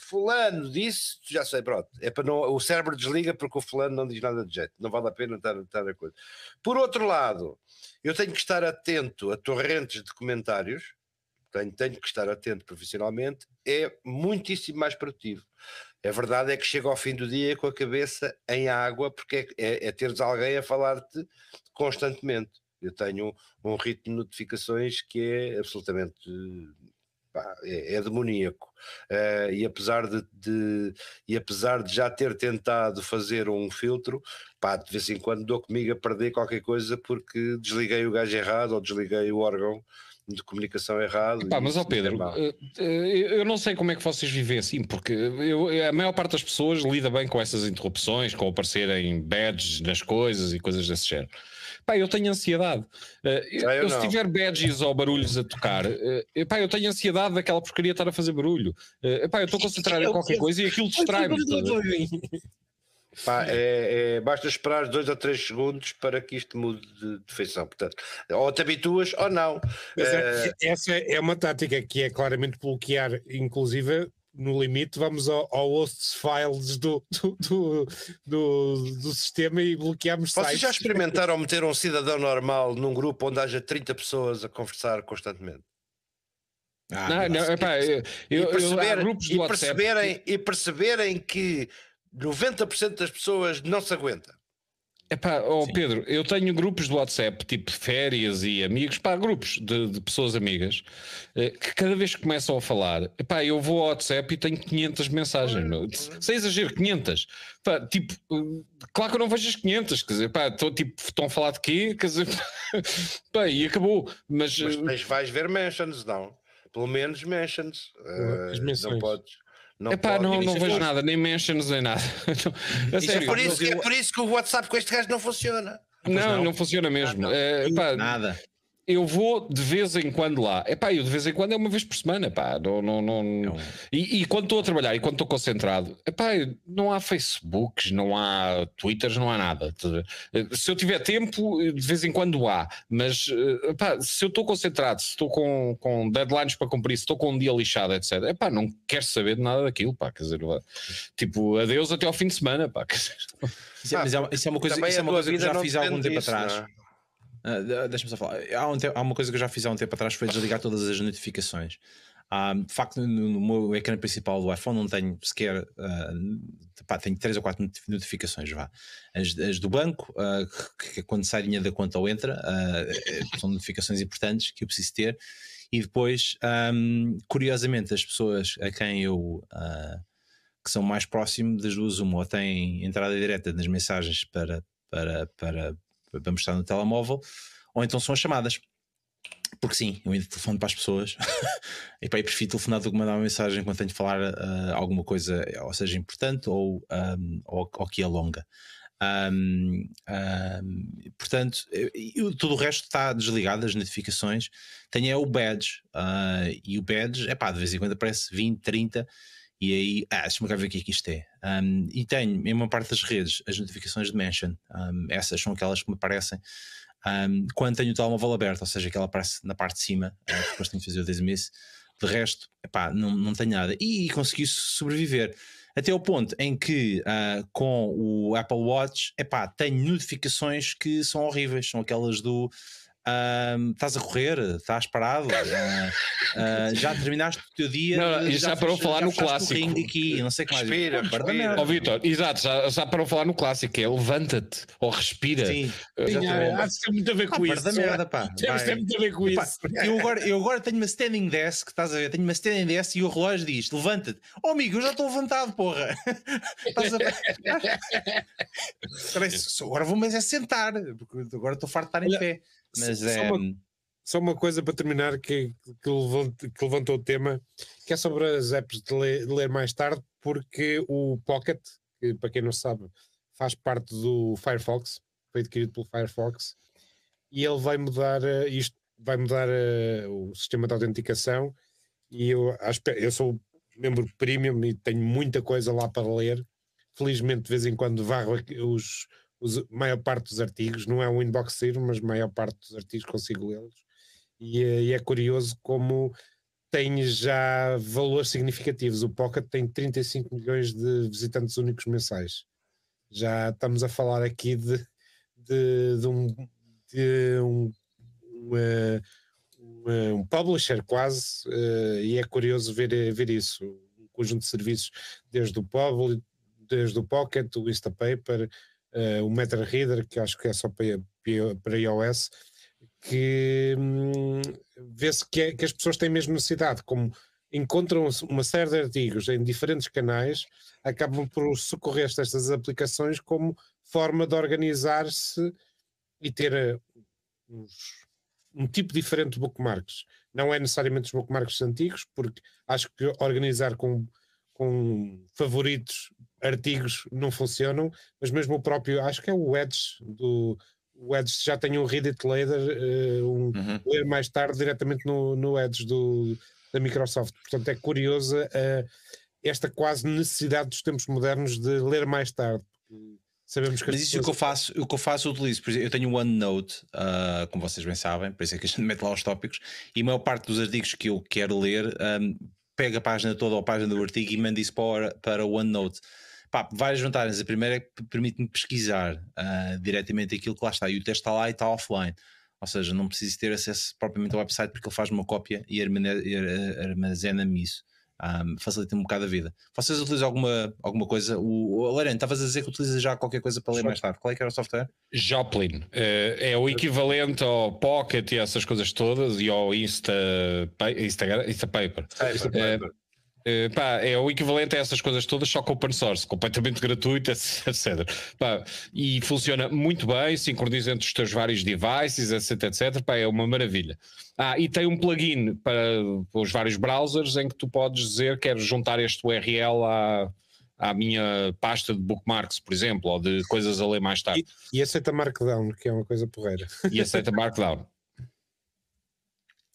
fulano disse, já sei, pronto, é para não, o cérebro desliga porque o fulano não diz nada de jeito, não vale a pena estar, estar a coisa. Por outro lado, eu tenho que estar atento a torrentes de comentários, tenho, tenho que estar atento profissionalmente, é muitíssimo mais produtivo. A verdade é que chega ao fim do dia com a cabeça em água, porque é, é, é teres alguém a falar-te constantemente. Eu tenho um ritmo de notificações que é absolutamente pá, é, é, demoníaco. Uh, e, apesar de, de, e apesar de já ter tentado fazer um filtro, pá, de vez em quando dou comigo a perder qualquer coisa porque desliguei o gajo errado ou desliguei o órgão de comunicação errado. Pá, mas ó Pedro, é eu não sei como é que vocês vivem assim, porque eu, a maior parte das pessoas lida bem com essas interrupções, com aparecerem badges nas coisas e coisas desse género. Pá, eu tenho ansiedade. Uh, eu, eu se tiver badges ou barulhos a tocar, uh, pá, eu tenho ansiedade daquela porcaria estar a fazer barulho. Uh, pá, eu estou concentrado em qualquer coisa e aquilo distrai-me. Pá, é, é, basta esperar dois ou três segundos para que isto mude de, de feição. Portanto, ou te habituas ou não. É, essa é uma tática que é claramente bloquear, inclusive no limite, vamos ao, ao hosts files do, do, do, do, do sistema e bloqueamos Vocês sites. já experimentaram meter um cidadão normal num grupo onde haja 30 pessoas a conversar constantemente? Ah, não, não, epá, eu, eu, perceber, eu, e, perceberem, e perceberem que 90% das pessoas não se aguenta. Epá, oh Pedro, eu tenho grupos de WhatsApp, tipo férias e amigos, pá, grupos de, de pessoas amigas, eh, que cada vez que começam a falar, epá, eu vou ao WhatsApp e tenho 500 mensagens, meu. sem exagero, 500. Pá, tipo, eh, claro que eu não vejo as 500, quer dizer, pá, tô, tipo, estão a falar de quê? Quer dizer, pá, e acabou. Mas, mas, eh, mas vais ver mentions, não? Pelo menos mentions. Uh, não podes. Não, Epá, não, não vejo nada, nem mentions nem nada. é, por isso, é por isso que o WhatsApp com este gajo não funciona. Não, não, não funciona mesmo. É, epá, nada eu vou de vez em quando lá. É pá, eu de vez em quando é uma vez por semana, pá. Não, não, não... não. E, e, quando estou a trabalhar e quando estou concentrado, é pá, não há Facebooks, não há Twitters, não há nada. Se eu tiver tempo, de vez em quando há, mas eh, pá, se eu estou concentrado, se estou com, com deadlines para cumprir, se estou com um dia lixado, etc., é pá, não quero saber de nada daquilo, pá. Quer dizer, tipo, adeus até ao fim de semana, pá. Isso é, mas é, isso é uma coisa, isso é uma coisa que já fiz há algum tempo atrás. Não. Uh, Deixa-me só falar. Há, um há, uma coisa que eu já fiz há um tempo atrás foi desligar todas as notificações. Uh, de facto, no, no, meu ecrã principal do iPhone não tenho sequer. Uh, pá, tenho 3 ou 4 notificações. Vá. As, as do banco, uh, que, que, quando sai dinheiro da conta ou entra, são notificações importantes que eu preciso ter. E depois, um, curiosamente, as pessoas a quem eu que são mais próximos das duas, uma ou têm entrada direta nas mensagens para, para, para, para mostrar no telemóvel, ou então são as chamadas. Porque sim, eu ainda telefono para as pessoas e pá, eu prefiro telefonar do que mandar uma mensagem quando tenho de falar uh, alguma coisa, ou seja, importante ou, um, ou, ou que alonga. Um, um, portanto, eu, todo o resto está desligado, as notificações. Tenho é o badge, uh, e o badge, é pá, de vez em quando aparece 20, 30, e aí, ah, deixa-me cá ver o que é que isto é. Um, e tenho em uma parte das redes as notificações de mention, essas são aquelas que me aparecem quando tenho o telemóvel aberto, ou seja, que ela aparece na parte de cima, uh, depois tenho que fazer o dismiss. De resto, epá, não, não tenho nada. E, e consegui sobreviver. Até o ponto em que uh, com o Apple Watch, epá, tenho notificações que são horríveis, são aquelas do Uh, estás a correr, estás parado, uh, uh, já terminaste o teu dia. Não, já, já parou falar no clássico. Aqui, não sei que mais. Respira, respira. Ó oh, Vitor, exato, já, já parou falar no clássico, é levanta-te ou respira. Sim, há de ter muito a ver com ah, isso. Da merda, pá. Ter muito a ver com isso. Eu agora, eu agora tenho uma standing desk, estás a ver? Tenho uma standing desk e o relógio diz: levanta-te. Oh amigo, eu já estou levantado, porra. estás a ver? agora vou-me é sentar, porque agora estou farto de estar em pé. Mas só, é... uma, só uma coisa para terminar que, que, levantou, que levantou o tema, que é sobre as apps de ler, de ler, mais tarde, porque o Pocket, que para quem não sabe, faz parte do Firefox, foi adquirido pelo Firefox, e ele vai mudar uh, isto, vai mudar uh, o sistema de autenticação, e eu, eu sou membro premium e tenho muita coisa lá para ler. Felizmente, de vez em quando varro os, os, maior parte dos artigos, não é um inbox zero, mas maior parte dos artigos consigo lê-los. E, eh, e, é curioso como tem já valores significativos. O Pocket tem 35 milhões de visitantes únicos mensais. Já estamos a falar aqui de, de, de um, de um, um, um publisher quase, uh, e é curioso ver, ver isso. Um conjunto de serviços, desde o Public, desde o Pocket, o Instapaper, uh, o MetaReader, que acho que é só para, para iOS, que hum, vê-se que, é, que, as pessoas têm mesmo necessidade, como encontram uma série de artigos em diferentes canais, acabam por socorrer estas aplicações como forma de organizar-se e ter uh, um tipo diferente de bookmarks. Não é necessariamente os bookmarks antigos, porque acho que organizar com, com favoritos artigos não funcionam, mas mesmo o próprio, acho que é o Edge do o Edge já tem um Reddit Later, uh, um uhum. ler mais tarde diretamente no, no Edge do, da Microsoft. Portanto, é curiosa uh, esta quase necessidade dos tempos modernos de ler mais tarde. Sabemos que Mas isso pessoas... o que eu faço, o que eu faço, eu utilizo. Por exemplo, eu tenho o OneNote, uh, como vocês bem sabem, por isso é que a gente mete lá os tópicos, e a maior parte dos artigos que eu quero ler, um, pega a página toda ou a página do artigo e manda isso para, para o OneNote pá, várias vantagens. A primeira é que permite-me pesquisar uh, diretamente aquilo que lá está. E o texto está lá e está offline. Ou seja, não preciso ter acesso propriamente ao website porque ele faz uma cópia e armazena-me isso. Um, facilita um bocado a vida. Vocês utilizam alguma, alguma coisa? O, o Lorena, estavas a dizer que utiliza já qualquer coisa para ler mais tarde. Qual é que era o software? Joplin. Uh, é o equivalente ao Pocket e essas coisas todas e ao Insta, Insta, Insta Paper. Insta Paper. Uh, Uh, pá, é o equivalente a essas coisas todas, só que open source, completamente gratuito, etc. Pá, e funciona muito bem, sincroniza entre os teus vários devices, etc, etc. Pá, é uma maravilha. Ah, e tem um plugin para os vários browsers em que tu podes dizer que queres juntar este URL à, à minha pasta de bookmarks, por exemplo, ou de coisas a ler mais tarde. E, e aceita Markdown, que é uma coisa porreira. E aceita Markdown.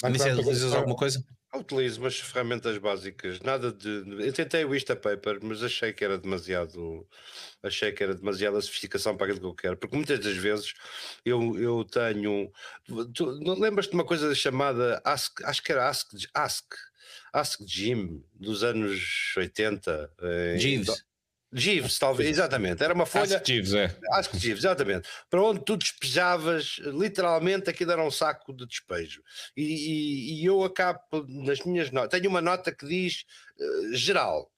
Markdown utilizas alguma coisa? Utilizo umas ferramentas básicas, nada de. Eu tentei o Instapaper, mas achei que era demasiado. Achei que era demasiada sofisticação para aquilo que eu quero, porque muitas das vezes eu, eu tenho. Tu, lembras-te de uma coisa chamada Ask, acho que era Ask, Ask, Ask Jim dos anos 80. Jeeves. Jeeves, talvez, exatamente. Era uma folha. Ask Jeeves, é. Ask Jeeves, exatamente. Para onde tu despejavas, literalmente aquilo era um saco de despejo. E, e, e eu acabo nas minhas notas. Tenho uma nota que diz uh, geral.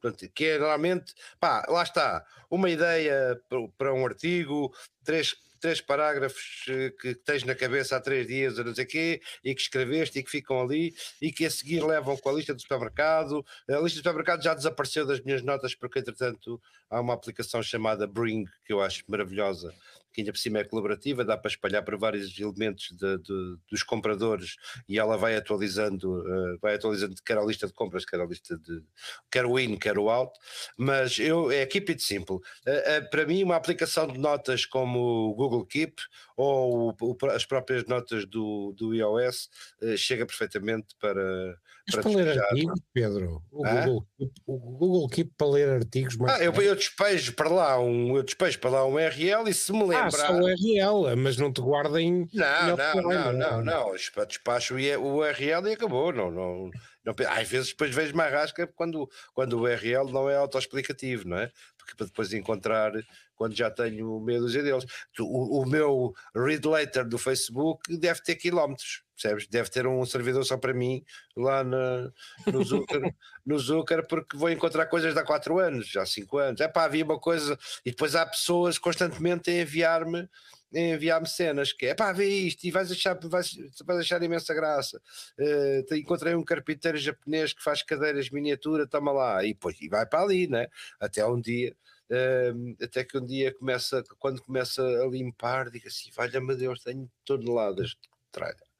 Portanto, que é normalmente, pá, lá está, uma ideia para, para um artigo, três, três parágrafos eh, que tens na cabeça há três dias, ou não sei quê, e que escreveste e que ficam ali, e que a seguir levam com a lista do supermercado. A lista do supermercado já desapareceu das minhas notas, porque entretanto há uma aplicação chamada Bring, que eu acho maravilhosa, que ainda por cima é colaborativa, dá para espalhar para vários elementos de, de, dos compradores e ela vai atualizando, uh, vai atualizando quer a lista de compras, quer a lista de quer o in, quer o out, mas eu é keep it simple. Uh, uh, para mim, uma aplicação de notas como o Google Keep ou o, o, as próprias notas do, do iOS chega perfeitamente para, mas para, para ler artigos, Pedro, o Google, o Google Keep para ler artigos mais. Ah, eu, eu despejo para lá um, eu despejo para lá um URL e se me lembrar. Ah, só o URL, mas não te guardem. Não, não, não, não, não, Despacho o URL e acabou. Não, não, não, às vezes depois vejo mais rasca quando, quando o URL não é autoexplicativo, não é? Porque para depois encontrar quando já tenho meia dúzia deles. O, o meu read later do Facebook deve ter quilómetros percebes? Deve ter um servidor só para mim lá na, no, Zucker, no Zucker, porque vou encontrar coisas de há 4 anos, já há 5 anos. É pá, havia uma coisa, e depois há pessoas constantemente a enviar-me enviar-me cenas que é pá, vê isto e vais achar, vais, vais achar imensa graça. Uh, encontrei um carpinteiro japonês que faz cadeiras miniatura, toma lá, e depois e vai para ali, né? Até um dia. Uh, até que um dia começa, quando começa a limpar, diga assim: valha-me Deus, tenho toneladas de tralha.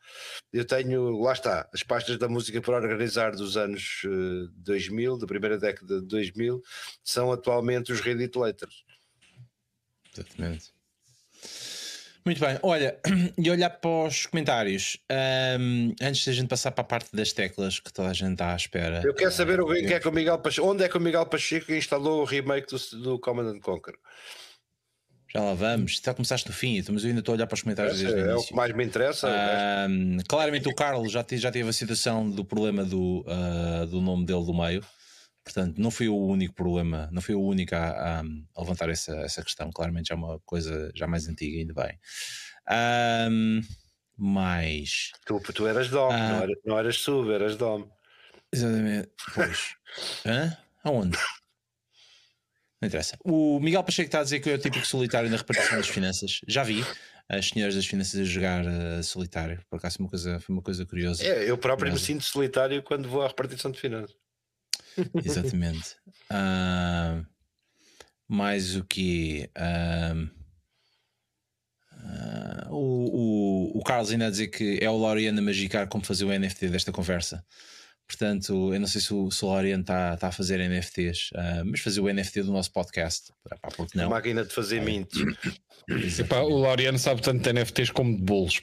Eu tenho, lá está, as pastas da música por organizar dos anos 2000, eh, da primeira década de 2000, são atualmente os Reddit Letters. Exatamente. Muito bem, olha, e olhar para os comentários, um, antes de a gente passar para a parte das teclas que toda a gente está à espera. Eu quero saber o que é que o Miguel Pacheco, onde é que o Miguel Pacheco instalou o remake do, do Command Conquer? Já lá vamos. Já começaste no fim, mas eu ainda estou a olhar para os comentários desde é, é o que mais me interessa. Um, claramente o Carlos já, te, já teve a situação do problema do, uh, do nome dele do meio. Portanto, não foi o único problema, não foi o único a, a, a levantar essa, essa questão. Claramente já é uma coisa já mais antiga, ainda bem. Um, mais. Tu, tu eras Dom, uh, não, eras, não eras sub, eras Dom. Exatamente. Pois. Hã? Aonde? Não interessa. O Miguel Pacheco está a dizer que é o típico solitário na repartição das finanças. Já vi as senhoras das finanças a jogar uh, solitário. Por acaso foi uma coisa, foi uma coisa curiosa. É, eu próprio curiosa. me sinto solitário quando vou à repartição de finanças. Exatamente. uh, mais o que. Uh, uh, o, o, o Carlos ainda a dizer que é o Loriana Magicar como fazer o NFT desta conversa. Portanto, eu não sei se o Solarian está tá a fazer NFTs, uh, mas fazer o NFT do nosso podcast. Pá, porque não? A máquina de fazer mint. o Loriano sabe tanto de NFTs como de bolos.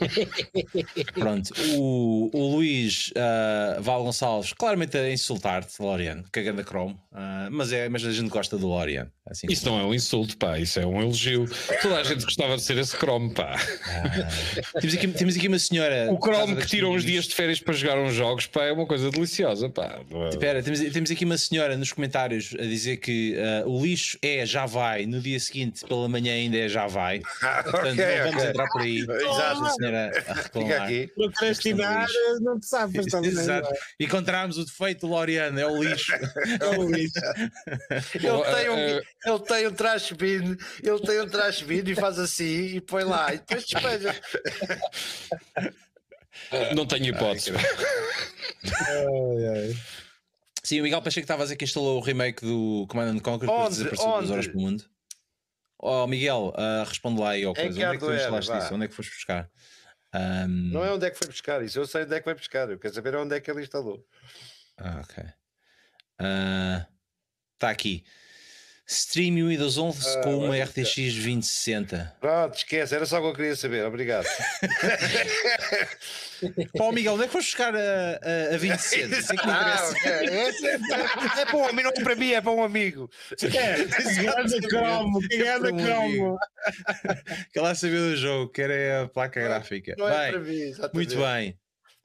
Pronto, o, o Luís uh, Val Gonçalves claramente a insultar-te, Loriano, cagando a Chrome, uh, mas, é, mas a gente gosta do Loriano. Assim isso não é um insulto, pá, isso é um elogio. Toda a gente gostava de ser esse Chrome, pá. Uh, temos, aqui, temos aqui uma senhora. O Chrome que tira uns dias de férias para jogar uns jogos, pá, é uma coisa deliciosa, pá. Espera, temos, temos aqui uma senhora nos comentários a dizer que uh, o lixo é já vai, no dia seguinte pela manhã ainda é já vai. Portanto, okay, não vamos okay. entrar por aí. Exato, senhora a reclamar. Procrastinar, não te sabes também. Exato. E encontramos o defeito do Loriano, é o lixo. é o lixo. ele, tem um, eh, ele tem um trash bin, ele tem um trash bin e faz assim e põe lá e depois despeja. Não tenho hipótese. ai, ai. Sim, o Miguel Pacheco estava a dizer que instalou o remake do Command Conquer para desaparecer duas horas pelo mundo. Oh, Miguel, uh, responde lá aí ao coisa. Onde é que tu instalaste isso? Onde é que foste buscar? Um... Não é onde é que foi buscar isso, eu sei onde é que foi buscar, eu quero saber onde é que ele instalou. Ah, ok. Está uh, aqui. Stream Windows 11 ah, com uma RTX 2060. Pronto, esquece, era só o que eu queria saber, obrigado. Pô, Miguel, onde é que foste buscar a, a, a 2060? Isso é que me interessa. Ah, é, é, para um amigo, não para mim, é para um amigo. É, ganda cromo, que ganda cromo. Quer lá saber do jogo, quer é a placa gráfica. Não é para mim, Muito bem.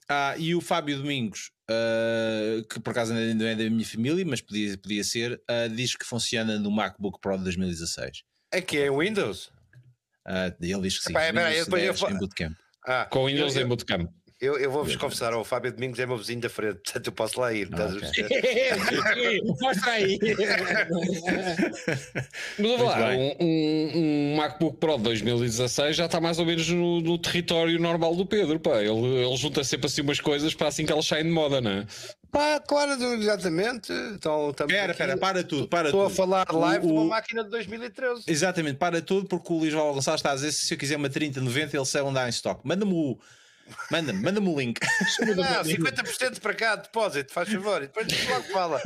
Ah, e o Fábio Domingos, uh, que por acaso ainda não é da minha família, mas podia, podia ser, uh, diz que funciona no MacBook Pro de 2016. É que é Windows? Uh, ele diz que sim. Epá, Windows 10 eu, eu, em Bootcamp. Ah, com Windows eu, em Bootcamp. Eu, eu vou-vos confessar, o Fábio Domingos é meu vizinho da frente, portanto eu posso lá ir. Ah, okay. Mostra aí. Mas lá, um, um, MacBook Pro de 2016 já está mais ou menos no, no território normal do Pedro. Pá. Ele, ele junta sempre assim umas coisas para assim que elas saem de moda, não é? Pá, claro, exatamente. Então, espera, espera, para tudo. Para Estou tudo. a falar live o, de uma máquina de 2013. Exatamente, para tudo, porque o Luís Gonçalves está a dizer se eu quiser uma 3090 ele sai onde há em stock. Manda-me o Manda-me, manda-me o link. Não, 50% para cá, depósito, faz favor, e depois logo fala.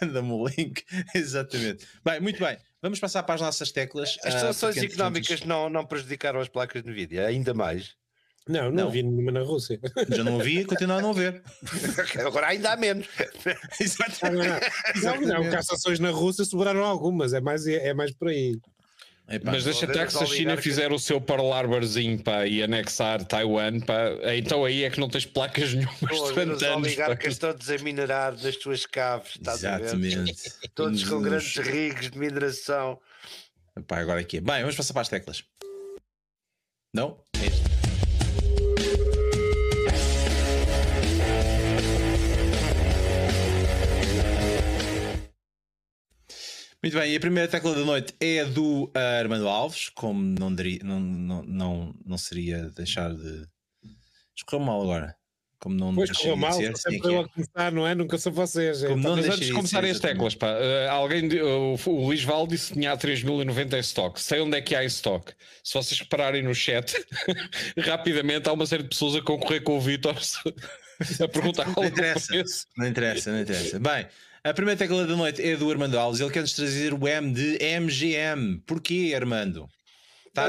Manda-me o link, exatamente. Bem, muito bem, vamos passar para as nossas teclas. As sanções uh, económicas não, não prejudicaram as placas de vídeo, ainda mais. Não, não, não. vi nenhuma na Rússia. Já não havia e continuo a não ver. Agora ainda há menos. Exatamente. Não, não, não, caçações na Rússia sobraram algumas, é mais, é mais por aí. Epá, Mas deixa até que se a China fizer o seu Pearl Harborzinho pá, e anexar Taiwan, pá, então aí é que não tens placas nenhumas Pô, durante anos. Os oligarcas todos a minerar nas tuas caves, Exatamente. todos com grandes rigos de mineração. Epá, agora aqui. Bem, vamos passar para as teclas. Não? Este. Muito bem, e a primeira tecla da noite é do Armando Alves, como não, daria, não, não, não, não seria deixar de. Escorreu mal agora. Como não pois correu mal, ser, sempre eu a começar, não é? Nunca sou vocês. Como então. Mas antes de começar as teclas, pá, uh, alguém, uh, o Luís Val disse que tinha a 3090 em stock. Sei onde é que há em stock. Se vocês repararem no chat, rapidamente há uma série de pessoas a concorrer com o Vitor a perguntar não interessa, não interessa, não interessa. Bem, a primeira tecla da noite é do Armando Alves. Ele quer-nos trazer o M de MGM. Porquê, Armando? Está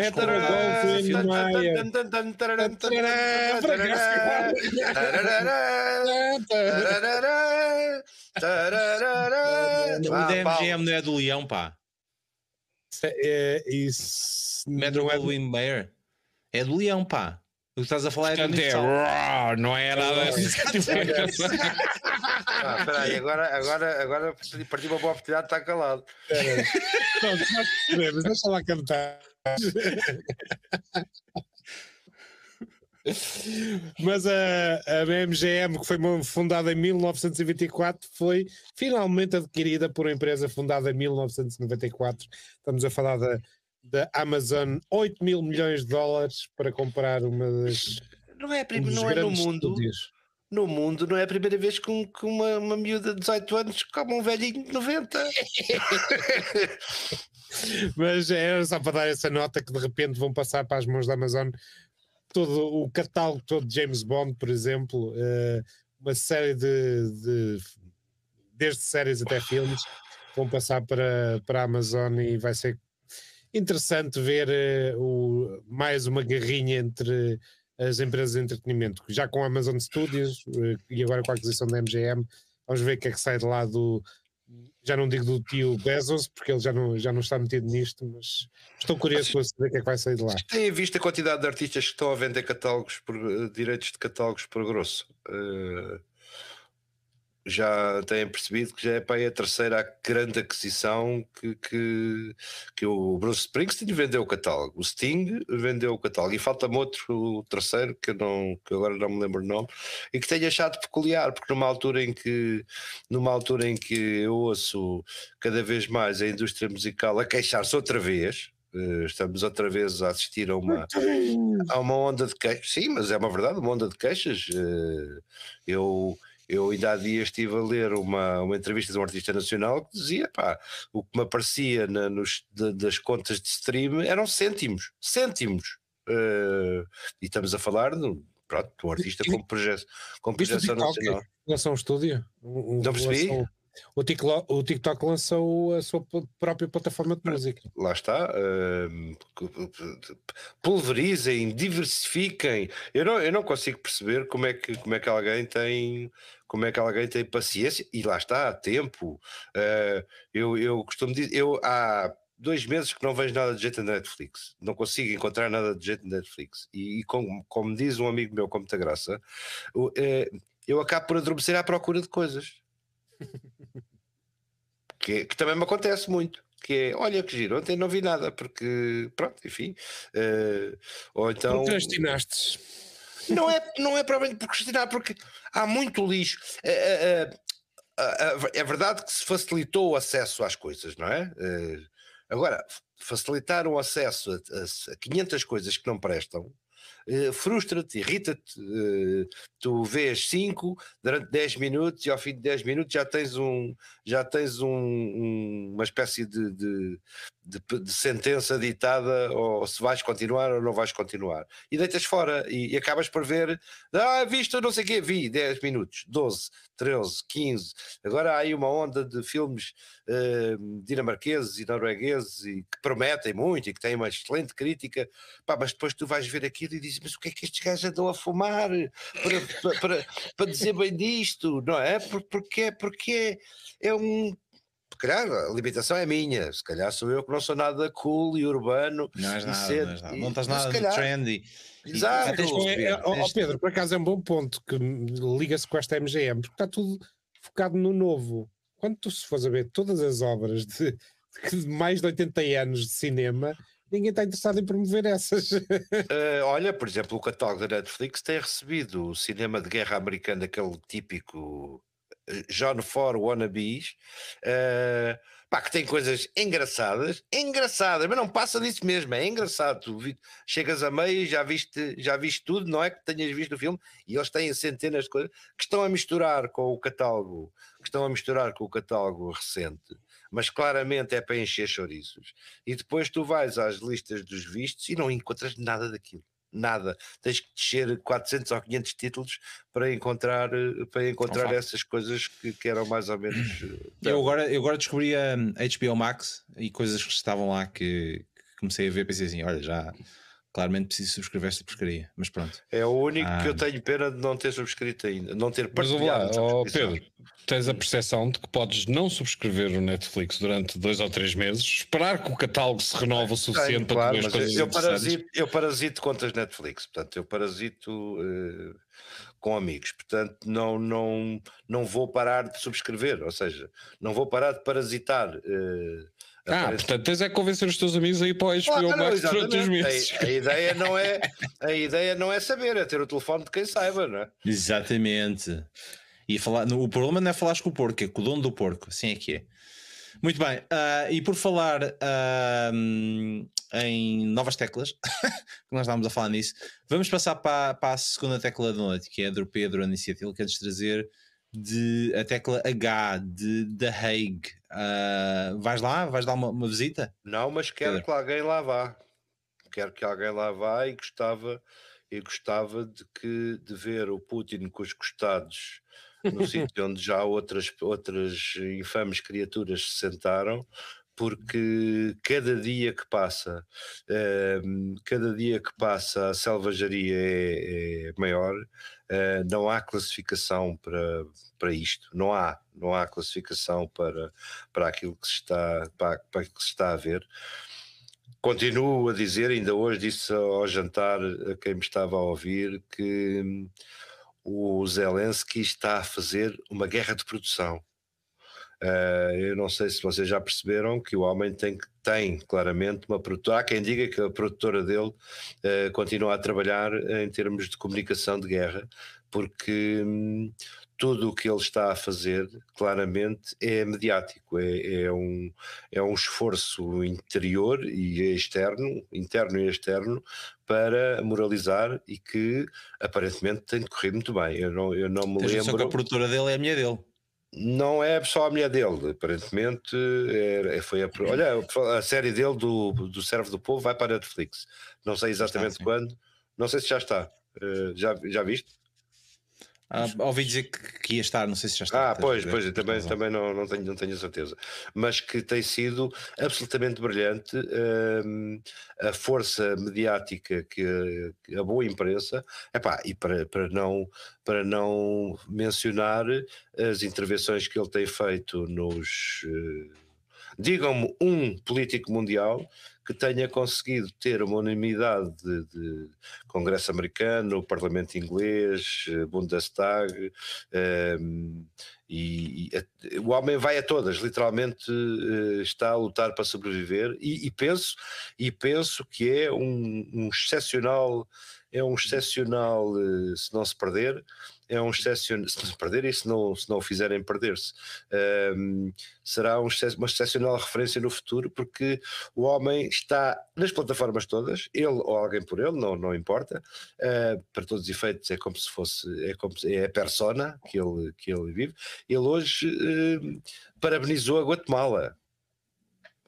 O da MGM não é do Leão, pá. É, isso. Metro Goldwyn Mayer. É do Leão, pá. O que estás a falar é do é, Não é nada assim. ah, espera aí, agora, agora, agora partiu uma boa oportunidade de estar calado. Pronto, nós percebemos, deixa lá cantar. Mas a, a BMGM, que foi fundada em 1924, foi finalmente adquirida por uma empresa fundada em 1994. Estamos a falar da da Amazon 8 mil milhões de dólares para comprar uma das. Não é, um não é no mundo. Estúdios. No mundo não é a primeira vez que, um, que uma, uma miúda de 18 anos come um velhinho de 90. Mas é só para dar essa nota que de repente vão passar para as mãos da Amazon todo o catálogo todo de James Bond, por exemplo, uh, uma série de, de, desde séries até filmes vão passar para, para a Amazon e vai ser interessante ver uh, o, mais uma guerrinha entre as empresas de entretenimento, já com a Amazon Studios uh, e agora com a aquisição da MGM, vamos ver o que é que sai de lá do, já não digo do tio Bezos, porque ele já não, já não está metido nisto, mas estou curioso para saber o que é que vai sair de lá. Tem visto a quantidade de artistas que estão a vender catálogos por uh, direitos de catálogos por grosso. Uh, já têm percebido que já é para aí a terceira grande aquisição que, que, que o Bruce Springsteen vendeu o catálogo, o Sting vendeu o catálogo. E falta-me outro, o terceiro, que, eu não, que agora não me lembro o nome, e que tenho achado peculiar, porque numa altura em que numa altura em que eu ouço cada vez mais a indústria musical a queixar-se outra vez, eh, estamos outra vez a assistir a uma, a uma onda de queixas, sim, mas é uma verdade, uma onda de queixas. Eh, eu eu ainda há dias estive a ler uma, uma entrevista de um artista nacional que dizia, pá, o que me aparecia na, nos, de, das contas de stream eram cêntimos, cêntimos. Uh, e estamos a falar de, pronto, de um artista com, proje com projeção nacional. Um estúdio? Não percebi? Lançou, o TikTok, o TikTok lançou a sua própria plataforma de música. Lá está. Uh, pulverizem, diversifiquem. Eu não, eu não consigo perceber como é, que, como é que alguém tem como é que alguém tem paciência e lá está, tempo. Uh, eu, eu costumo dizer, eu há dois meses que não vejo nada de jeito na Netflix, não consigo encontrar nada de jeito na Netflix. E, e como, como diz um amigo meu com muita graça, uh, eu acabo por adormecer à procura de coisas. que, que, também me acontece muito. Que é, olha que giro, ontem não vi nada, porque pronto, enfim. Uh, ou então. Procrastinaste. Não é, não é provavelmente procrastinar, porque há muito lixo. É, é, é, é verdade que se facilitou o acesso às coisas, não é? Agora, facilitar o acesso a, a 500 coisas que não prestam uh, frustra-te, irrita-te. Uh, tu vês 5 durante 10 minutos e ao fim de 10 minutos já tens, um, já tens um, uma espécie de, de, de, de, sentença ditada ou se vais continuar ou não vais continuar. E deitas fora e, e acabas por ver, ah, visto não sei o quê, vi 10 minutos, 12, 13, 15. Agora há aí uma onda de filmes uh, dinamarqueses e noruegueses e que prometem muito e que têm uma excelente crítica, Pá, mas depois tu vais ver aquilo e dizes, mas o que é que estes gajos andam a fumar para, para, para, para dizer bem disto, não é? Porque, é, porque é, é um se calhar a limitação é minha, se calhar sou eu que não sou nada cool e urbano. Não és nada, não, és nada. não estás nada calhar, de trendy. Exato. É, é, oh, Pedro, por acaso é um bom ponto que liga-se com esta MGM, porque está tudo focado no novo. Quando tu se fores a ver todas as obras de mais de 80 anos de cinema, ninguém está interessado em promover essas. uh, olha, por exemplo, o catálogo da Netflix tem recebido o cinema de guerra americano, aquele típico eh, John Ford wannabes. Uh, pá, que tem coisas engraçadas, engraçadas, mas não passa disso mesmo, é engraçado. Tu vi, chegas a meio já viste, já viste tudo, não é que tenhas visto o filme, e eles têm centenas de coisas que estão a misturar com o catálogo, que estão a misturar com o catálogo recente, mas claramente é para encher chouriços. E depois tu vais às listas dos vistos e não encontras nada daquilo nada. Tens que descer 400 ou 500 títulos para encontrar, eh, para encontrar essas coisas que, que, eram mais ou menos. Eh, eu agora, eu agora descobri a HBO Max e coisas que estavam lá que, que comecei a ver, pensei assim: olha, já claramente preciso subscrever esta porcaria, mas pronto. É o único ah. que eu ah. tenho pena de não ter subscrito ainda, não ter partilhado. Mas lá, oh Pedro, tens a percepção de que podes não subscrever o Netflix durante dois ou três meses, esperar que o catálogo se renove o suficiente Tenho, para claro, as coisas eu parasito, eu parasito contas Netflix, portanto, eu parasito uh, com amigos, portanto, não, não, não vou parar de subscrever, ou seja, não vou parar de parasitar. Uh, ah, portanto, tens é que convencer os teus amigos a ir para o HBO ah, Max durante os meses. A, a, ideia não é, a ideia não é saber, é ter o telefone de quem saiba, não é? Exatamente. E falar, o problema não é falar com o porco, é com o dono do porco, assim é que é. Muito bem, uh, e por falar uh, em novas teclas, que nós estávamos a falar nisso, vamos passar para, para a segunda tecla da noite, que é a do Pedro Anicetil, que é de trazer de a tecla H de The Hague. Uh, vais lá? Vais dar uma, uma visita? Não, mas quero que alguém lá vá. Quero que alguém lá vá e gostava, e gostava de, que, de ver o Putin com os costados no sítio onde já outras, outras infames criaturas se sentaram, porque cada dia que passa, uh, cada dia que passa a selvageria é, é maior, uh, não há classificação para, para isto, não há, não há classificação para, para aquilo que se está, para, para que se está a ver. Continuo a dizer, ainda hoje disse ao jantar a quem me estava a ouvir, que hum, o Zelensky está a fazer uma guerra de produção Uh, eu não sei se vocês já perceberam que o homem tem, tem claramente uma produtora. Há quem diga que a produtora dele uh, continua a trabalhar em termos de comunicação de guerra, porque hum, tudo o que ele está a fazer claramente é mediático, é, é, um, é um esforço interior e externo, interno e externo, para moralizar e que aparentemente tem corrido muito bem. Eu não, eu não me lembro. Só que a produtora dele é a minha dele não é só a mulher dele, aparentemente é, foi a, olha, a série dele do, do Servo do Povo vai para a Netflix. Não sei exatamente está, quando, não sei se já está. Uh, já, já viste? Ah, ouvi dizer que, que, ia estar, não sei se já está. Ah, pois, pois, também, também não, não, tenho, não tenho certeza. Mas que tem sido absolutamente brilhante hum, a força mediática que, a boa imprensa, epá, e para, para, não, para não mencionar as intervenções que ele tem feito nos. Uh, Digam-me um político mundial que tenha conseguido ter uma unanimidade de, de Congresso americano, Parlamento inglês, eh, Bundestag, um, ehm, e, e, o homem vai a todas, literalmente uh, está a lutar para sobreviver e, e, penso, e penso que é um, um excepcional é um excepcional uh, se não se perder, é um excepcional, se se perder e se não, se não o fizerem perder-se, um, será um, uma excepcional referência no futuro, porque o homem está nas plataformas todas, ele ou alguém por ele, não, não importa, uh, para todos os efeitos é como se fosse, é, como se, é a persona que ele, que ele vive. Ele hoje uh, parabenizou a Guatemala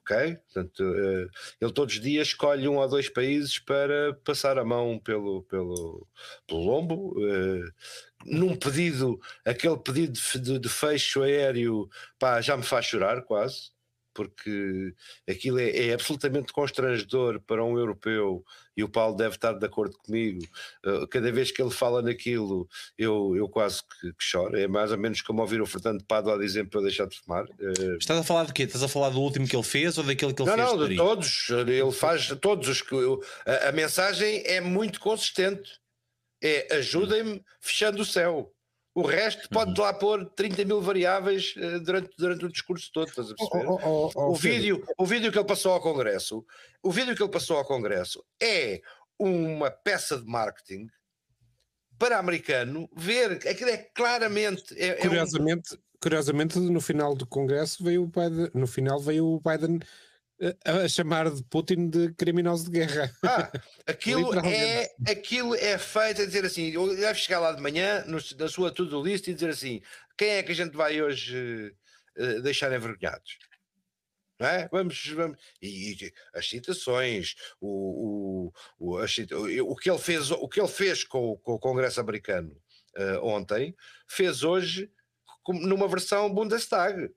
ok? Portanto, uh, ele todos os dias escolhe um ou dois países para passar a mão pelo, pelo, pelo lombo, num pedido, aquele pedido de, de, fecho aéreo, pá, já me faz chorar quase, porque aquilo é, é, absolutamente constrangedor para um europeu, e o Paulo deve estar de acordo comigo. Uh, cada vez que ele fala naquilo, eu, eu quase que, que, choro. É mais ou menos como ouvir o Fernando Pádua dizer para eu deixar de fumar. Uh, Estás a falar de quê? Estás a falar do último que ele fez ou daquele que ele não, fez? Não, não, de todos. Ele faz todos os que. A, a mensagem é muito consistente. É ajudem-me fechando o céu. O resto pode uhum. lá pôr 30 mil variáveis uh, durante, durante o discurso todo, estás a perceber? Oh, oh, oh, o, vídeo, o vídeo que ele passou ao Congresso, o vídeo que ele passou ao Congresso é uma peça de marketing para americano ver, aquilo é claramente. É, curiosamente, é um... curiosamente, no final do Congresso veio o Biden, no final veio o Biden a chamar de Putin de criminoso de guerra. Ah, aquilo, é, aquilo é feito a dizer assim: deve chegar lá de manhã no, na sua to-do list e dizer assim: quem é que a gente vai hoje uh, deixar envergonhados? Não é? Vamos, vamos. E, e as citações, o, o, o, as, o, que ele fez, o que ele fez com, com o Congresso americano uh, ontem, fez hoje numa versão Bundestag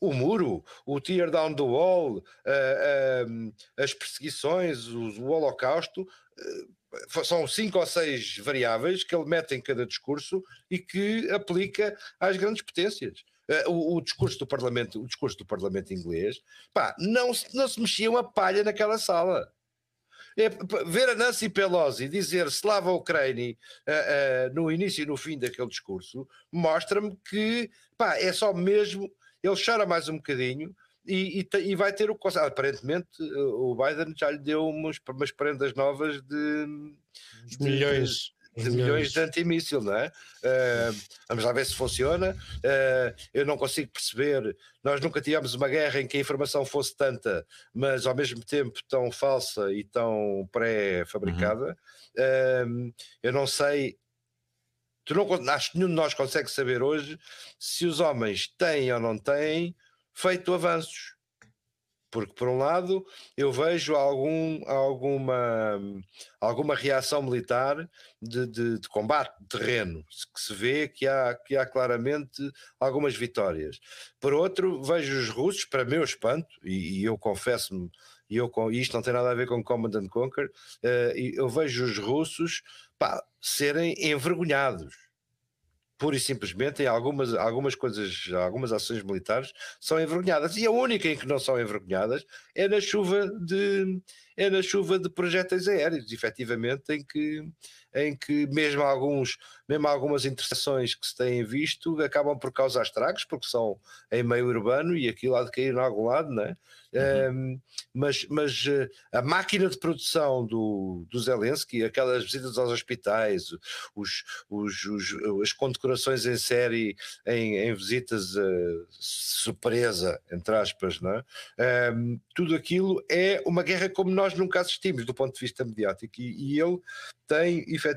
o muro, o tear down the wall, uh, uh, as perseguições, o, holocausto, uh, são cinco ou seis variáveis que ele mete em cada discurso e que aplica às grandes potências. O, o, discurso do Parlamento, o discurso do Parlamento inglês, pá, não, não se mexia uma palha naquela sala. É, ver a Nancy Pelosi dizer Slava Ucrânia uh, uh, no início e no fim daquele discurso mostra-me que pá, é só mesmo ele chora mais um bocadinho e, e, e vai ter o aparentemente eh, o Biden já lhe deu umas, umas prendas novas de, de milhões de, de milhões de antimíssil, não é? Uh, vamos lá ver se funciona. Uh, eu não consigo perceber. Nós nunca tivemos uma guerra em que a informação fosse tanta, mas ao mesmo tempo tão falsa e tão pré-fabricada. Uhum. Uh, eu não sei Tu não, acho que nenhum de nós consegue saber hoje se os homens têm ou não têm feito avanços. Porque, por um lado, eu vejo algum, alguma, alguma reação militar de, de, de combate de terreno, que se vê que há, que há claramente algumas vitórias. Por outro, vejo os russos, para meu espanto, e, e eu confesso-me, e, eu, isto não tem nada a ver com Command and Conquer, uh, eu vejo os russos pá, serem envergonhados. Pura e simplesmente em algumas, algumas coisas, algumas ações militares são envergonhadas. E a única em que não são envergonhadas é na chuva de, é na chuva de projéteis aéreos, efetivamente, em que, em que mesmo, alguns, mesmo algumas interseções que se têm visto acabam por causar estragos, porque são em meio urbano e aquilo há de cair em algum lado, não é? Uhum. mas, mas eh, a máquina de produção do, do Zelensky, aquelas visitas aos hospitais, os, os, os as condecorações em série em, em visitas uh, surpresa, entre aspas, não é? Um, tudo aquilo é uma guerra como nós nunca assistimos do ponto de vista mediático e, e ele tem efetivamente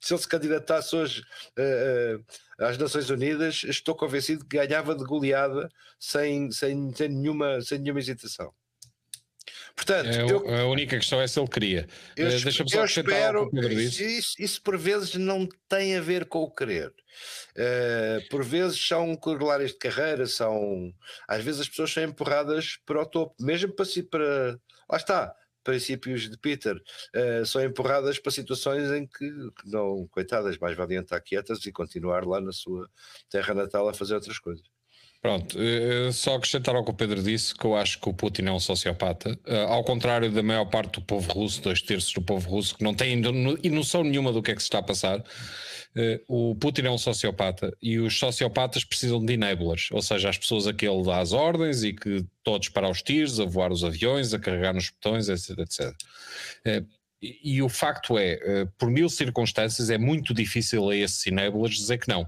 se ele se candidatasse hoje uh, uh, às Nações Unidas, estou convencido que ganhava de goleada sem, sem, sem, nenhuma, sem nenhuma hesitação. Portanto, é, eu, a única questão é se ele queria. Eu, uh, Deixa-me só eu espero. Isso, isso, por vezes não tem a ver com o querer. Uh, por vezes são corolários de carreira, são. Às vezes as pessoas são empurradas para o topo, mesmo para. para lá está princípios de Peter uh, são empurradas para situações em que, não, coitadas, mais valiam estar quietas e continuar lá na sua terra natal a fazer outras coisas. Pronto, uh, só acrescentar ao que o Pedro disse, que eu acho que o Putin é um sociopata, uh, ao contrário da maior parte do povo russo, dois terços do povo russo, que não tem noção nenhuma do que é que se está a passar. O Putin é um sociopata e os sociopatas precisam de enablers, ou seja, as pessoas a que ele dá as ordens e que todos para os tiros, a voar os aviões, a carregar nos botões, etc. etc. E, o facto é, por mil circunstâncias, é muito difícil a esses enablers dizer que não.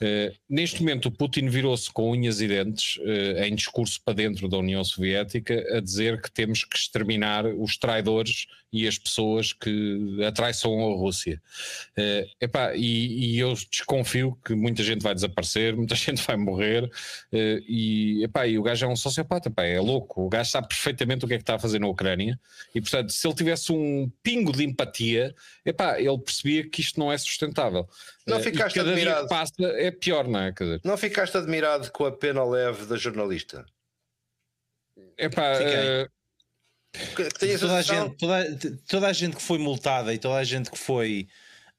Uh, neste momento, o Putin virou-se com unhas e dentes uh, em discurso para dentro da União Soviética a dizer que temos que exterminar os traidores e as pessoas que atraiçam a Rússia. Uh, epá, e, e, eu desconfio que muita gente vai desaparecer, muita gente vai morrer, e, epá, e o gajo é um sociopata, epá, é louco. O gajo sabe perfeitamente o que é que está a fazer na Ucrânia, e portanto, se ele tivesse um pingo de empatia, epá, ele percebia que isto não é sustentável. Não uh, ficaste cada admirado. Dia que passa é pior, não é? Dizer, não ficaste admirado com a pena leve da jornalista? Epá, toda, a gente, toda, toda, a gente que foi multada e toda a gente que foi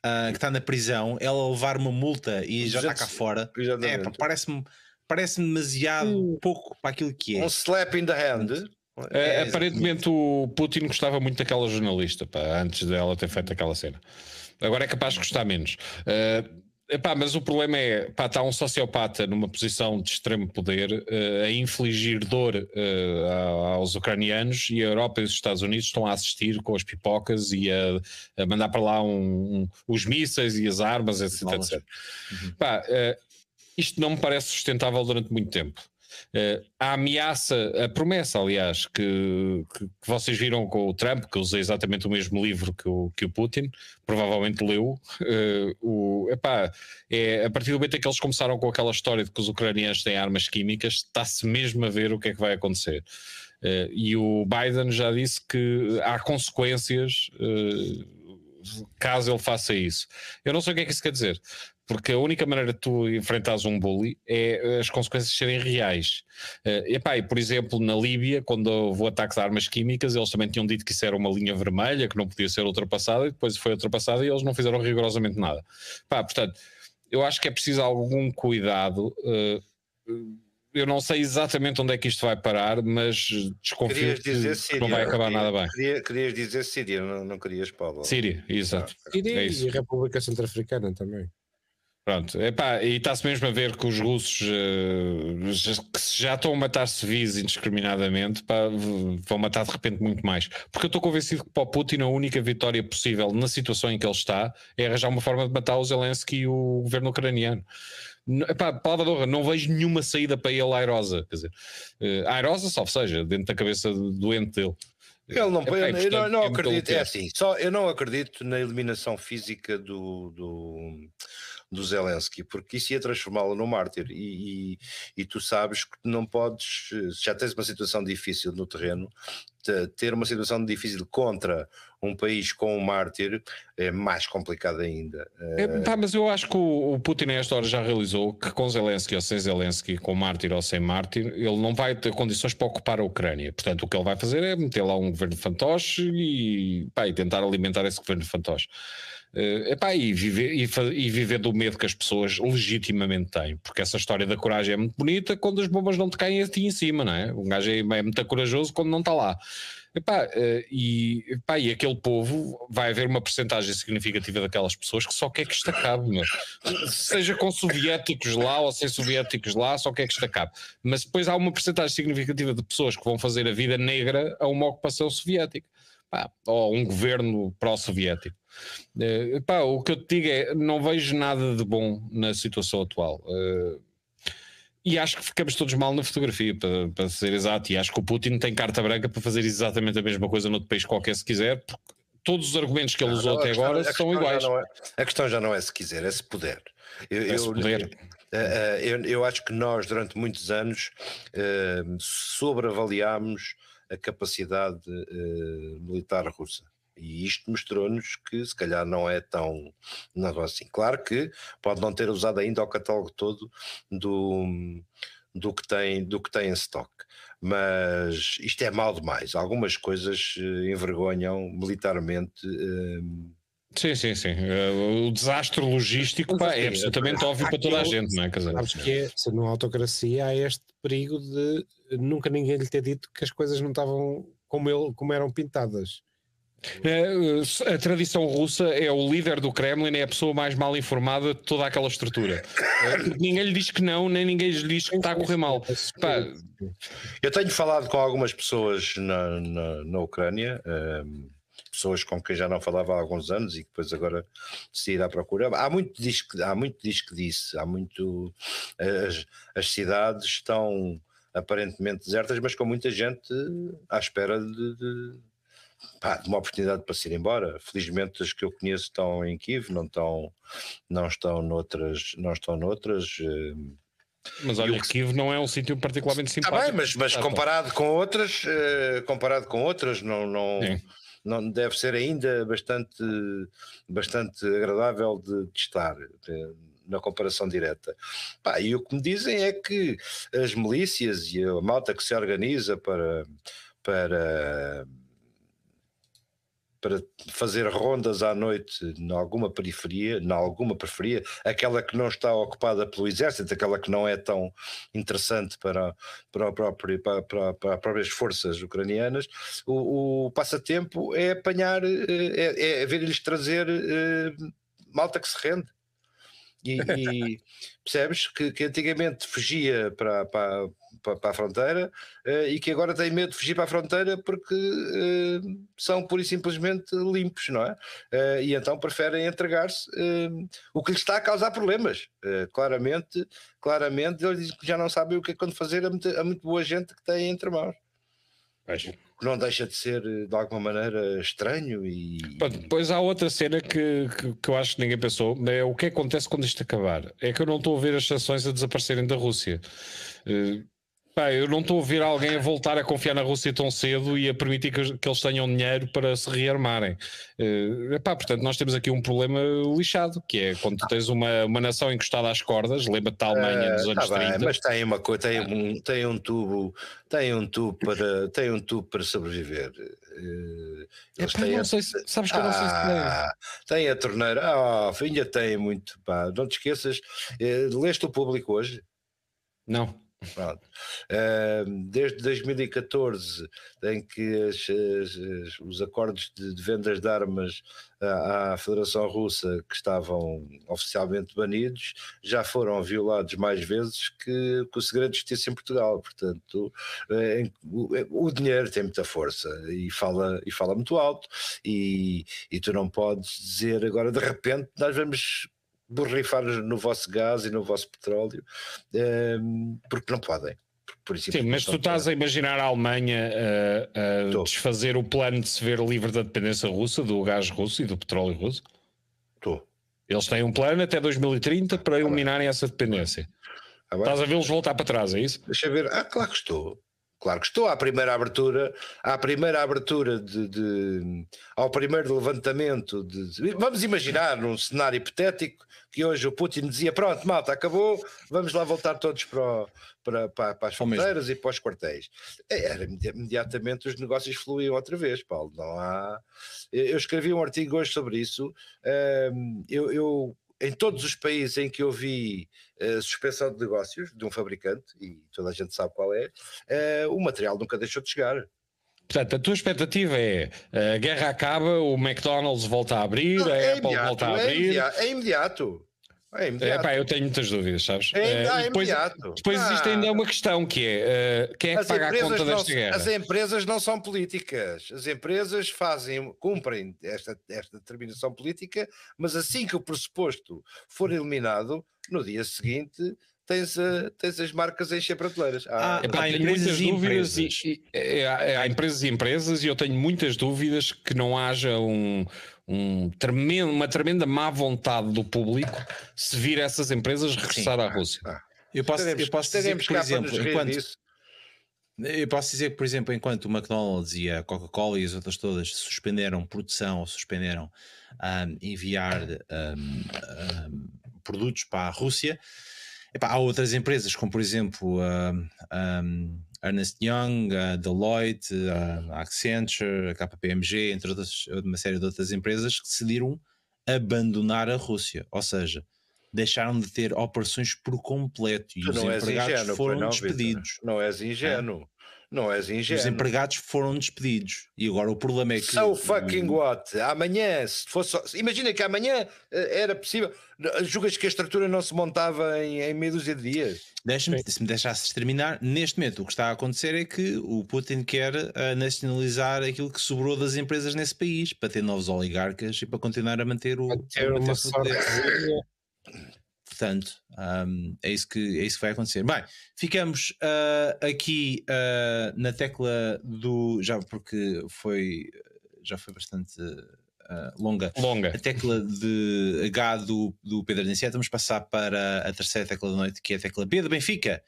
uh, que está na prisão, ela levar uma multa e já está cá fora, é, parece-me parece demasiado uh, pouco para aquilo que é. Um slap in the hand. É, é, aparentemente o Putin gostava muito daquela jornalista pá, antes dela ter feito aquela cena. Agora é capaz de gostar menos. Uh, Epá, mas o problema é, pá, está um sociopata numa posição de extremo poder uh, a infligir dor uh, aos ucranianos e a Europa e os Estados Unidos estão a assistir com as pipocas e a, a mandar para lá um, um, os mísseis e as armas, etc. etc. Uhum. Pá, uh, isto não me parece sustentável durante muito tempo. Uh, a ameaça, a promessa, aliás, que, que, que, vocês viram com o Trump, que usei exatamente o mesmo livro que o, que o Putin, provavelmente leu. Uh, o, epá, é, a partir do momento em que eles começaram com aquela história de que os ucranianos têm armas químicas, está-se mesmo a ver o que é que vai acontecer. Uh, e o Biden já disse que há consequências caso ele faça isso. Eu não sei o que é que isso quer dizer, porque a única maneira de tu enfrentares um bully é as consequências serem reais. Uh, epá, e, por exemplo, na Líbia, quando houve ataques de armas químicas, eles também tinham dito que isso era uma linha vermelha, que não podia ser ultrapassada, e depois foi ultrapassada e eles não fizeram rigorosamente nada. Epá, portanto, eu acho que é preciso algum cuidado. Uh, eu não sei exatamente onde é que isto vai parar, mas desconfio que, Síria, não vai acabar queria, nada bem. Queria, querias dizer Síria, não, não querias Paulo. Síria, exato. Ah, Síria é e República Centro-Africana também. Pronto, epá, e está-se mesmo a ver que os russos uh, que já estão a matar civis indiscriminadamente pá, vão matar de repente muito mais. Porque eu estou convencido que para o Putin a única vitória possível na situação em que ele está é arranjar uma forma de matar o Zelensky e o governo ucraniano. Epá, palavra de honra, não vejo nenhuma saída para ele airosa. Quer dizer, uh, airosa, só seja, dentro da cabeça doente dele. Ele não, eu, eu não, não acredito, é assim, só eu não acredito na eliminação física do, do do Zelensky, porque isso ia transformá-lo num mártir. E, e, e, tu sabes que não podes, já tens uma situação difícil no terreno, ter uma situação difícil contra um país com um mártir é mais complicado ainda. É, pá, mas eu acho que o, o Putin, nesta hora, já realizou que com Zelensky ou sem Zelensky, com mártir ou sem mártir, ele não vai ter condições para ocupar a Ucrânia. Portanto, o que ele vai fazer é meter lá um governo fantoche e, pá, e tentar alimentar esse governo fantoche. Uh, epá, e, viver, e, e, viver do medo que as pessoas legitimamente têm, porque essa história da coragem é muito bonita quando as bombas não te caem a ti em cima, não é? Um gajo é, é muito corajoso quando não está lá. Epá, uh, e, epá, e aquele povo vai haver uma porcentagem significativa daquelas pessoas que só quer que isto acabe, seja com soviéticos lá ou sem soviéticos lá, só quer que isto acabe. Mas depois há uma porcentagem significativa de pessoas que vão fazer a vida negra a uma ocupação soviética pá, ou um governo pró-soviético. Uh, pá, o que eu te digo é, não vejo nada de bom na situação atual. Uh, e acho que ficamos todos mal na fotografia, para, para ser exato. E acho que o Putin tem carta branca para fazer exatamente a mesma coisa noutro país qualquer, se quiser, porque todos os argumentos que ele usou não, até questão, agora são iguais. É, a questão já não é se quiser, é se puder. Eu, é se puder. Eu, eh, eu, eu, acho que nós, durante muitos anos, sobreavaliámos a capacidade militar russa. E isto mostrou-nos que se calhar não é tão não é assim. Claro que pode não ter usado ainda o catálogo todo do, do, que, tem, do que tem em stock. Mas isto é mal demais. Algumas coisas uh, envergonham militarmente. Uh, Sim, sim, sim. O desastre logístico pá, é absolutamente óbvio para toda a gente, não é? Quer sabes que é, se numa autocracia há este perigo de nunca ninguém lhe ter dito que as coisas não estavam como, ele, como eram pintadas. É, a tradição russa é o líder do Kremlin, é a pessoa mais mal informada de toda aquela estrutura. É, ninguém lhe diz que não, nem ninguém lhe diz que está a correr mal. Pá. Eu tenho falado com algumas pessoas na, na, na Ucrânia. Um, pessoas com quem já não falava há alguns anos e que depois agora se ir à procura. Há muito diz que, há muito diz que disse, há muito. As, as cidades estão aparentemente desertas, mas com muita gente à espera de, de, pá, de, uma oportunidade para se ir embora. Felizmente as que eu conheço estão em Kiev, não estão, não estão noutras, não estão noutras. Eh, mas olha, que... Kiev não é um sítio particularmente simpático. Está bem, mas, mas comparado com outras, uh, comparado com outras, não, não, não deve ser ainda bastante, bastante agradável de, de estar. De, na comparação direta. Pá, e o que me dizem é que as milícias e a malta que se organiza para, para para fazer rondas à noite em alguma periferia, em alguma periferia, aquela que não está ocupada pelo exército, aquela que não é tão interessante para, para, o próprio, para, para, para as próprias forças ucranianas, o, o passatempo é apanhar, eh, é, é ver-lhes trazer é, malta que se rende. E, e percebes que, que, antigamente fugia para, para, para, a fronteira uh, e que agora tem medo de fugir para a fronteira porque uh, são pura e simplesmente limpos, não é? Uh, e então preferem entregar-se, o que lhes está a causar problemas. claramente, claramente, eles dizem que já não sabem o que é quando fazer a muito, a muito boa gente que tem entre mãos. Vejo não deixa de ser de alguma maneira estranho e. Depois há outra cena que, que, que, eu acho que ninguém pensou, é o que acontece quando isto acabar. É que eu não estou a ver as sanções a desaparecerem da Rússia. Pá, eu não estou a ver alguém a voltar a confiar na Rússia tão cedo e a permitir que, que eles tenham dinheiro para se rearmarem. Uh, portanto, nós temos aqui um problema lixado, que é quando tens uma, uma nação encostada às cordas, lembra-te da Alemanha dos eh, anos tá bem, 30. Mas tem uma coisa, tem um, tem um tubo, tem um tubo para, tem um tubo para sobreviver. Uh, eles Epá, têm não a... sei se, sabes que eu não sei se ah, tem. Tem a torneira, ah, ainda tem muito, pá, não te esqueças, uh, leste o público hoje? Não. Uh, desde 2014, em que as, as, os acordos de, de, vendas de armas à, à, Federação Russa, que estavam oficialmente banidos, já foram violados mais vezes que, que o segredo de justiça em Portugal. Portanto, uh, o, o, dinheiro tem muita força e fala, e fala muito alto, e, e tu não podes dizer agora de repente nós vamos borrifar no vosso gás e no vosso petróleo, ehm, porque não podem. Por Sim, mas tu estás a imaginar a Alemanha a, a desfazer o plano de se ver livre da dependência russa, do gás russo e do petróleo russo? Estou. Eles têm um plano até 2030 para eliminarem essa dependência. Agora, estás a vê-los voltar para trás, é isso? Deixa eu ver. Ah, claro que estou. Claro que estou à primeira abertura, à primeira abertura de, de ao primeiro levantamento de, de, vamos imaginar num cenário hipotético que hoje o Putin dizia pronto malta acabou, vamos lá voltar todos para, para, para, para as fronteiras e para os quartéis. É, era, imediatamente os negócios fluíam outra vez, Paulo. Não há. Eu escrevi um artigo hoje sobre isso. Eu, eu em todos os países em que eu vi uh, suspensão de negócios de um fabricante, e toda a gente sabe qual é, uh, o material nunca deixou de chegar. Portanto, a tua expectativa é a guerra acaba, o McDonald's volta a abrir, Não, é a Apple volta a é abrir. É imediato. É imediato. É, imediato. é pá, eu tenho muitas dúvidas, sabes? É, é depois, imediato. Depois ah. existe ainda uma questão que é uh, quem é que paga a conta desta guerra? As empresas não são políticas. As empresas fazem, cumprem esta, esta determinação política, mas assim que o pressuposto for eliminado, no dia seguinte tens, a, tens as marcas a encher prateleiras. Ah, há, há muitas dúvidas e, e, e, há, há empresas e empresas e eu tenho muitas dúvidas que não haja um, um tremendo, uma tremenda má vontade do público se vir essas empresas regressar Sim. à Rússia. Ah, eu posso, eu posso dizer que, por exemplo, enquanto, eu posso dizer que, por exemplo, enquanto o McDonald's e a Coca-Cola e as outras todas suspenderam produção ou suspenderam um, enviar um, um, produtos para a Rússia, epá, há outras empresas, como por exemplo Ernest Young, a Deloitte, a Accenture, a KPMG, entre outras, uma série de outras empresas que decidiram abandonar a Rússia, ou seja, deixaram de ter operações por completo e tu os empregados ingênuo, foram não, despedidos. Não és ingênuo. É? Não és ingênuo. Os empregados foram despedidos. E agora o problema é que. So fucking what? Amanhã, se fosse. Imagina que amanhã eh, era possível. Julgas que a estrutura não se montava em, em meia dúzia de dias? Deixa-me, se me deixasses terminar, neste momento o que está a acontecer é que o Putin quer uh, nacionalizar aquilo que sobrou das empresas nesse país para ter novos oligarcas e para continuar a manter o. ter uma sorte. Portanto, um, é, isso que, é isso que vai acontecer. Bem, ficamos uh, aqui uh, na tecla do. Já porque foi. Já foi bastante uh, longa. longa. A tecla de H do, do Pedro Aniceto. Vamos passar para a terceira tecla da noite, que é a tecla B do Benfica.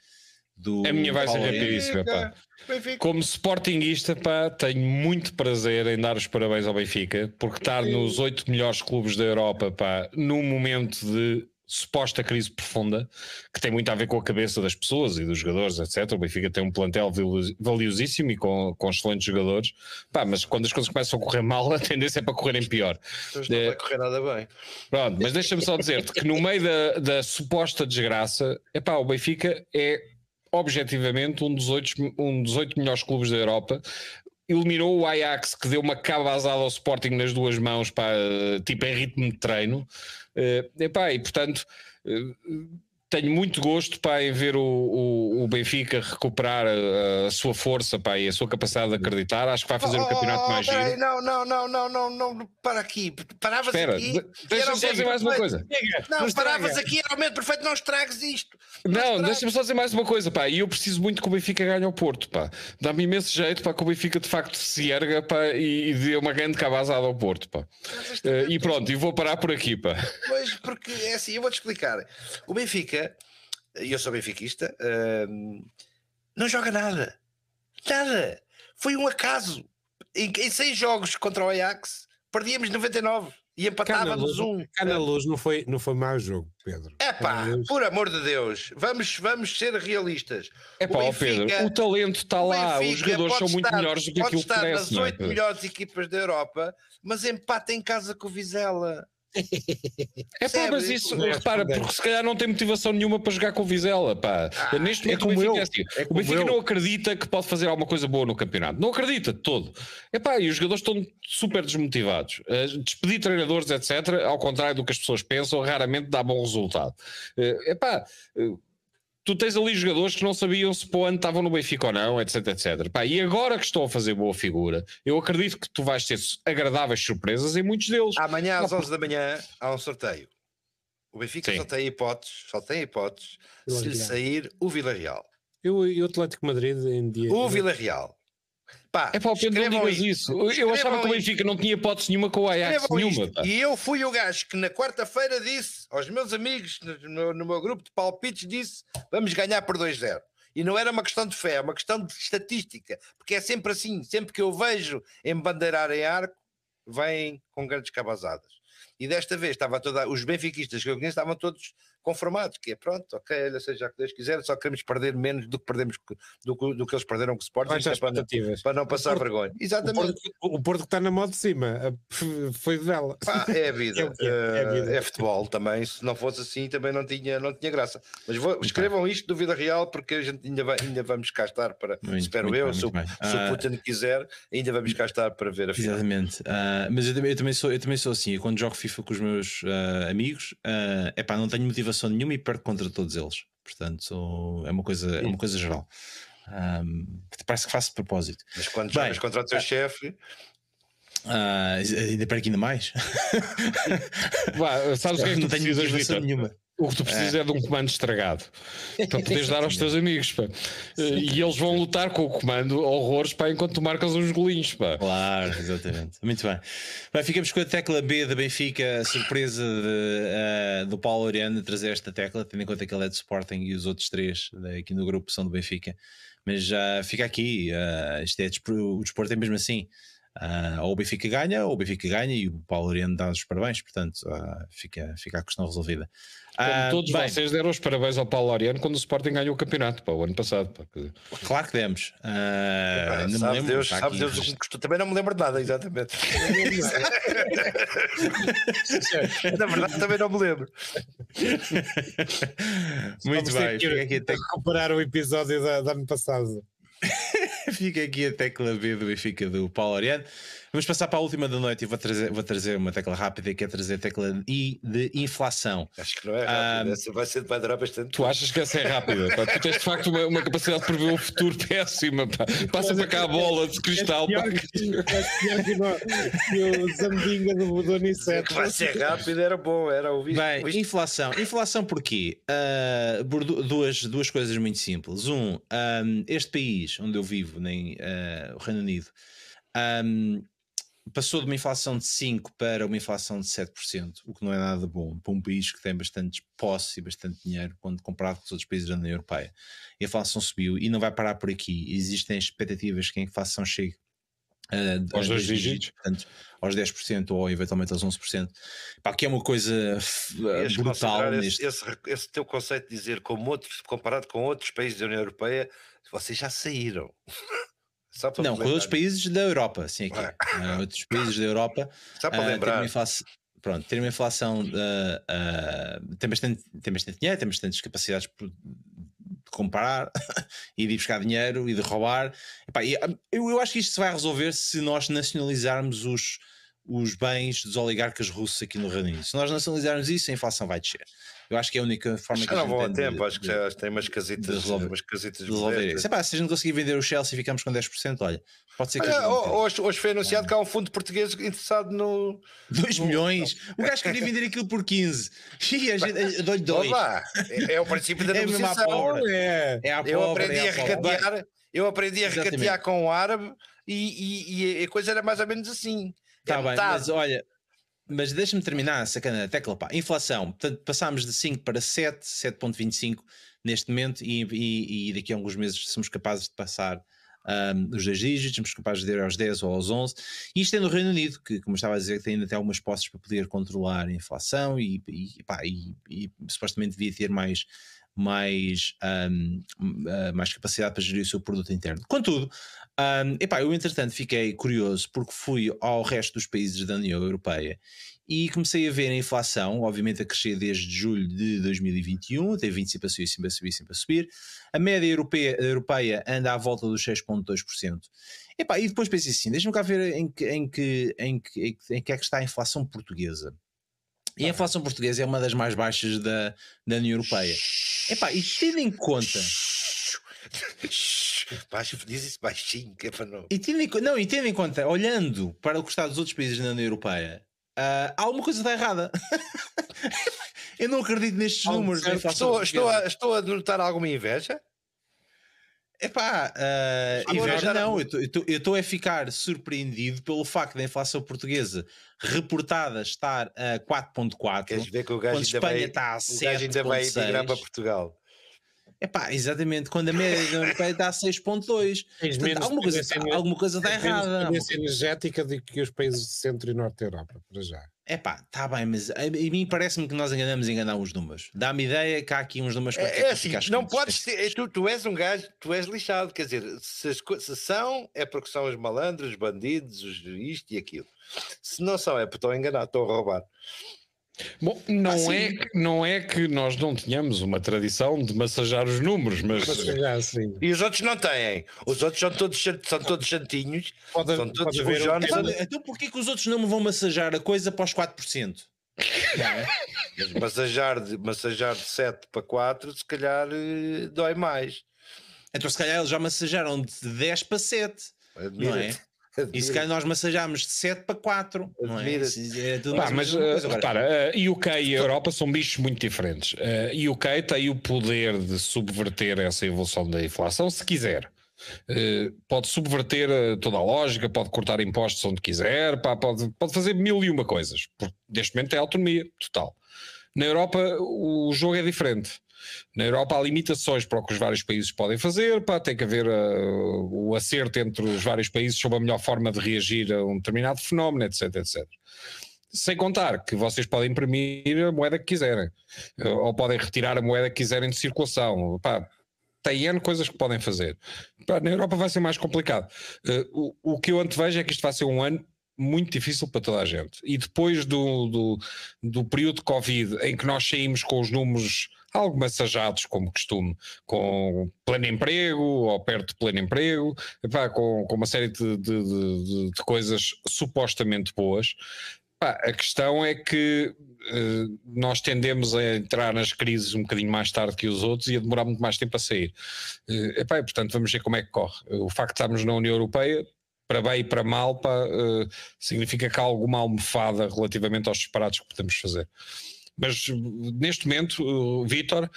Do a minha vai ser rapidíssima, pá. Como Sportingista, pá, tenho muito prazer em dar os parabéns ao Benfica, porque estar nos oito melhores clubes da Europa, pá, num momento de suposta crise profunda, que tem muito a ver com a cabeça das pessoas e dos jogadores, etc. O Benfica tem um plantel valiosíssimo e com, com excelentes jogadores, Pá, mas quando as coisas começam a correr mal, a tendência é para correrem pior. Mas não é... vai correr nada bem. Pronto, mas deixa-me só dizer-te que no meio da, da suposta desgraça, epá, o Benfica é objetivamente um dos oito, um dos melhores clubes da Europa eliminou o Ajax que deu uma cabazada ao Sporting nas duas mãos, pá, tipo em ritmo de treino. Uh, epá, e portanto. Uh, tenho muito gosto pá, em ver o, o, o Benfica recuperar a, a, sua força pá, e a sua capacidade de acreditar. Acho que vai fazer oh, um campeonato mais giro. Não, não, não, não, não, não, para aqui. Paravas Espera, aqui. Deixa-me só dizer mais uma coisa. Não, não paravas aqui, era o momento perfeito, não estragues isto. Não, não deixa-me só dizer mais uma coisa, pá. E eu preciso muito que o Benfica ganhe ao Porto, pá. Dá-me imenso jeito para que o Benfica de facto se erga pá, e, e dê uma grande cabazada ao Porto, pá. Uh, e pronto, e vou parar por aqui, pá. Pois, porque é assim, eu vou-te explicar. O Benfica e eu sou benfiquista, uh, não joga nada. Nada. Foi um acaso. Em, em seis jogos contra o Ajax, perdíamos 99 e empatávamos um. Cana Luz não foi, não foi mau jogo, Pedro. É pá, por amor de Deus, vamos, vamos ser realistas. É pá, Pedro, o talento está lá, os jogadores são muito melhores do que aquilo que parece. Pode estar nas é, oito melhores equipas da Europa, mas empata em casa com o Vizela. É pá, mas isso, é repara, porque se calhar não tem motivação nenhuma para jogar com o Vizela, pá. Ah, Neste é momento é o Benfica, é assim, é o Benfica não acredita que pode fazer alguma coisa boa no campeonato. Não acredita de todo. É pá, e os jogadores estão super desmotivados. Uh, despedir treinadores, etc., ao contrário do que as pessoas pensam, raramente dá bom resultado. É pá. Tu tens ali jogadores que não sabiam se pô, estavam no Benfica ou não, etc, etc. Pá, e agora que estão a fazer boa figura, eu acredito que tu vais ter agradáveis surpresas em muitos deles. Amanhã às 11 da manhã há um sorteio. O Benfica Sim. só tem hipóteses, só tem hipóteses se lhe sair o Vila Real. Eu e o Atlético Madrid em dia. O Vila Real. Pá, é pá, Pedro, não digas isso. Eu achava que o Benfica não tinha hipótese nenhuma com o Ajax. Nenhuma, e eu fui o gajo que na quarta-feira disse aos meus amigos, no, no, meu grupo de palpites, disse vamos ganhar por 2-0. E não era uma questão de fé, é uma questão de estatística. Porque é sempre assim, sempre que eu vejo embandeirar em arco, vêm com grandes cabazadas. E desta vez estava toda, os benfiquistas que eu conheço estavam todos conformados, que é pronto, ok, olha, seja o que Deus quiser, só queremos perder menos do que perdemos do, do que eles perderam com o Sporting, é para, não, para não passar Porto, vergonha. Exatamente. O Porto, o Porto, que está na moda de cima, foi dela. Pá, é a vida. é, é, a vida. é futebol também, se não fosse assim também não tinha, não tinha graça. Mas vou, escrevam isto do Vida Real porque a gente ainda, vai, ainda vamos cá estar para, muito, espero muito eu, bem, se, o, se o Putin quiser, ainda vamos cá estar para ver a final. Exatamente. Uh, mas eu, eu, também sou, eu também sou assim, eu quando jogo FIFA com os meus uh, amigos, é uh, pá, não tenho motivação motivação nenhuma e perco contra todos eles. Portanto, é uma coisa, é uma coisa geral. Um, parece que faço de propósito. Mas quando Bem, jogas contra o teu uh, chefe. Uh, ainda perco ainda mais. Vá, sabes o que é que não tenho motivação nenhuma. O que tu precisas é, é de um comando estragado para poderes dar aos teus amigos. Pá. E eles vão lutar com o comando horrores pá, enquanto tu marcas uns golinhos. Pá. Claro, exatamente. Muito bem. bem. Ficamos com a tecla B da Benfica, a surpresa de, uh, do Paulo Oriano trazer esta tecla, tendo em conta que ele é de Sporting e os outros três aqui no grupo são do Benfica. Mas já uh, fica aqui, uh, isto é, o desporto é mesmo assim. Uh, ou o Benfica ganha, ou o Benfica ganha e o Paulo Oriano dá os parabéns, portanto uh, fica, fica a questão resolvida. Como uh, todos bem, vocês deram os parabéns ao Paulo Oriano quando o Sporting ganhou o campeonato para o ano passado. Pá, que... Claro que demos. Uh, não sabe, Deus, sabe Deus o que Também não me lembro de nada, exatamente. Na verdade, também não me lembro. Muito bem. Tem que recuperar o episódio da ano passado. fica aqui a tecla B do Benfica do Paulo Ariano. Vamos passar para a última da noite e vou trazer, vou trazer uma tecla rápida que é trazer a tecla I de inflação. Acho que não é rápida, um, essa vai, ser, vai durar bastante. Tu achas que essa é rápida? Pá. Tu tens de facto uma, uma, capacidade de prever o futuro péssima. Pá. Passa para cá a bola de cristal. É pior que, o Zambinga do, do Aniceto. Vai ser rápida, era bom, era ouvir. Bem, inflação. Inflação porquê? Uh, por duas, duas coisas muito simples. Um, um este país onde eu vivo, nem uh, o Reino Unido. Um, passou de uma inflação de 5% para uma inflação de 7%, o que não é nada bom para um país que tem bastante posse e bastante dinheiro quando comparado com os outros países da União Europeia. A inflação subiu e não vai parar por aqui. Existem expectativas que a inflação chegue Uh, aos dois dígitos, portanto, aos 10% ou eventualmente aos 11%, pá, que é uma coisa uh, brutal. Neste... Esse, esse, esse, teu conceito de dizer como outros, comparado com outros países da União Europeia, vocês já saíram. não, com outros países da Europa, sim, aqui. Uh, outros países da Europa. Só para uh, lembrar. Pronto, ter uma inflação uh, tem, bastante, tem bastante dinheiro, tem bastantes capacidades de comprar e de ir buscar dinheiro e de roubar. Epá, e, eu, eu acho que isto se vai resolver se nós nacionalizarmos os, os bens dos oligarcas russos aqui no Reino Unido. Se nós nacionalizarmos isso, a inflação vai descer. Eu acho que é a única forma acho que gente não vou a tempo, de, acho que já tem umas casitas, de resolver, umas casitas de resolver isso. Se a gente conseguir vender o Chelsea e ficamos com 10%, olha, pode ser que. Olha, hoje, hoje foi anunciado que há um fundo português interessado no. 2 milhões? O gajo queria vender aquilo por 15. E a gente dou-lhe 2. É, é o princípio da é negociação. É, é a pobre, eu aprendi é a, a regatear, eu aprendi a regatear com o árabe e, e, e, a coisa era mais ou menos assim. Está é bem, mas olha, mas deixa-me terminar, sacana, tecla pá. Inflação, portanto, passámos de 5 para 7, 7,25 neste momento, e, e, e, daqui a alguns meses somos capazes de passar um, os dois dígitos, somos capazes de ir aos 10 ou aos 11. E isto é no Reino Unido, que, como estava a dizer, tem ainda até algumas posses para poder controlar a inflação e, e, pá, e, e supostamente devia ter mais mais, um, uh, mais capacidade para gerir o seu produto interno. Contudo, um, epá, eu entretanto fiquei curioso porque fui ao resto dos países da União Europeia e comecei a ver a inflação, obviamente a crescer desde julho de 2021, tem vindo sempre a subir, sempre a subir, subir. A média europeia, europeia anda à volta dos 6,2%. Epá, e depois pensei assim: deixa-me cá ver em que, em, que, em, que, em que é que está a inflação portuguesa. E a inflação portuguesa é uma das mais baixas da, da União Europeia. Epá, e tendo em conta. Baixo, diz isso baixinho, que é para não. E tendo em, não, e tendo em conta, olhando para o que está dos outros países da União Europeia, uh, alguma coisa está errada. eu não acredito nestes números. Estou, estou, a, estou a notar alguma inveja? Epá, uh, inveja não, eu estou a ficar surpreendido pelo facto da inflação portuguesa reportada estar a 4.4 Queres ver que o gajo ainda Espanha vai, está a 7.6 ainda vai emigrar para Portugal. Epá, exatamente, quando a média da Europeia está a 6.2 alguma, coisa, alguma coisa está errada. a energética do que os países de centro e norte da Europa, para já é pá, está bem, mas a, a mim parece-me que nós enganamos enganar os números. Dá-me ideia que há aqui uns números para É, é assim, não podes ter, tu, tu és um gajo, tu és lixado, quer dizer, se, se são, é porque são os malandros, os bandidos, os, isto e aquilo. Se não são, é porque estão a enganar, estão a roubar. Bom, não, ah, é, não é que nós não tenhamos uma tradição de massajar os números, mas. Massajar, e os outros não têm. Os outros são todos, são todos santinhos. Pode, são todos pode então, então porquê que os outros não me vão massajar a coisa para os 4%? é? Mas massajar de, massajar de 7 para 4, se calhar eh, dói mais. Então, se calhar eles já massajaram de 10 para 7. Não é? E se calhar nós massajámos de 7 para 4, não é? é Pá, mas uh, repara, uh, UK e a Europa são bichos muito diferentes. Uh, UK tem o poder de subverter essa evolução da inflação se quiser. Uh, pode subverter toda a lógica, pode cortar impostos onde quiser, pá, pode, pode fazer mil e uma coisas. Porque neste momento é autonomia total. Na Europa o jogo é diferente. Na Europa há limitações para o que os vários países podem fazer, pá, tem que haver uh, o acerto entre os vários países sobre a melhor forma de reagir a um determinado fenómeno, etc, etc. Sem contar que vocês podem imprimir a moeda que quiserem, uh, ou podem retirar a moeda que quiserem de circulação. Pá, tem N coisas que podem fazer. Pá, na Europa vai ser mais complicado. Uh, o, o que eu antevejo é que isto vai ser um ano muito difícil para toda a gente. E depois do, do, do período de Covid, em que nós saímos com os números algo massajados, como costume, com pleno emprego ou perto de pleno emprego, epá, com, com uma série de, de, de, de coisas supostamente boas. Epá, a questão é que uh, nós tendemos a entrar nas crises um bocadinho mais tarde que os outros e a demorar muito mais tempo a sair. Uh, epá, portanto, vamos ver como é que corre. O facto de estarmos na União Europeia para bem e para mal, pá, uh, significa que há alguma almofada relativamente aos disparados que podemos fazer. Mas neste momento, uh, Vítor,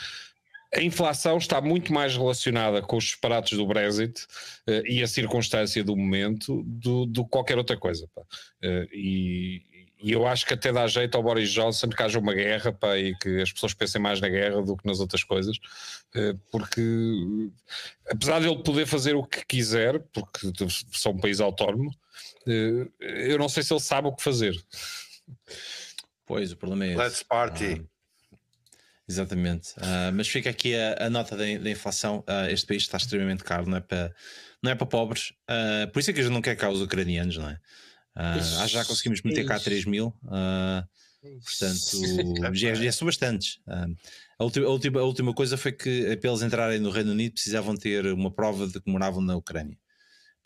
a inflação está muito mais relacionada com os disparates do Brexit uh, e a circunstância do momento do que qualquer outra coisa. e, e eu acho que até dá jeito ao Boris Johnson que haja uma guerra pá, e que as pessoas pensem mais na guerra do que nas outras coisas, eh, porque apesar de ele poder fazer o que quiser, porque são um país autónomo, eu não sei se ele sabe o que fazer. Pois, o problema é esse. Let's party. Ah, exatamente. Uh, mas fica aqui a, a nota da, da inflação. Uh, este país está extremamente caro, não é para, não é para pobres. Uh, por isso é que a gente não quer cá os ucranianos, não é? Uh, já conseguimos meter cá 3 mil, uh, portanto já, já são bastantes. A, última, a, última, a última coisa foi que para eles entrarem no Reino Unido precisavam ter uma prova de que moravam na Ucrânia.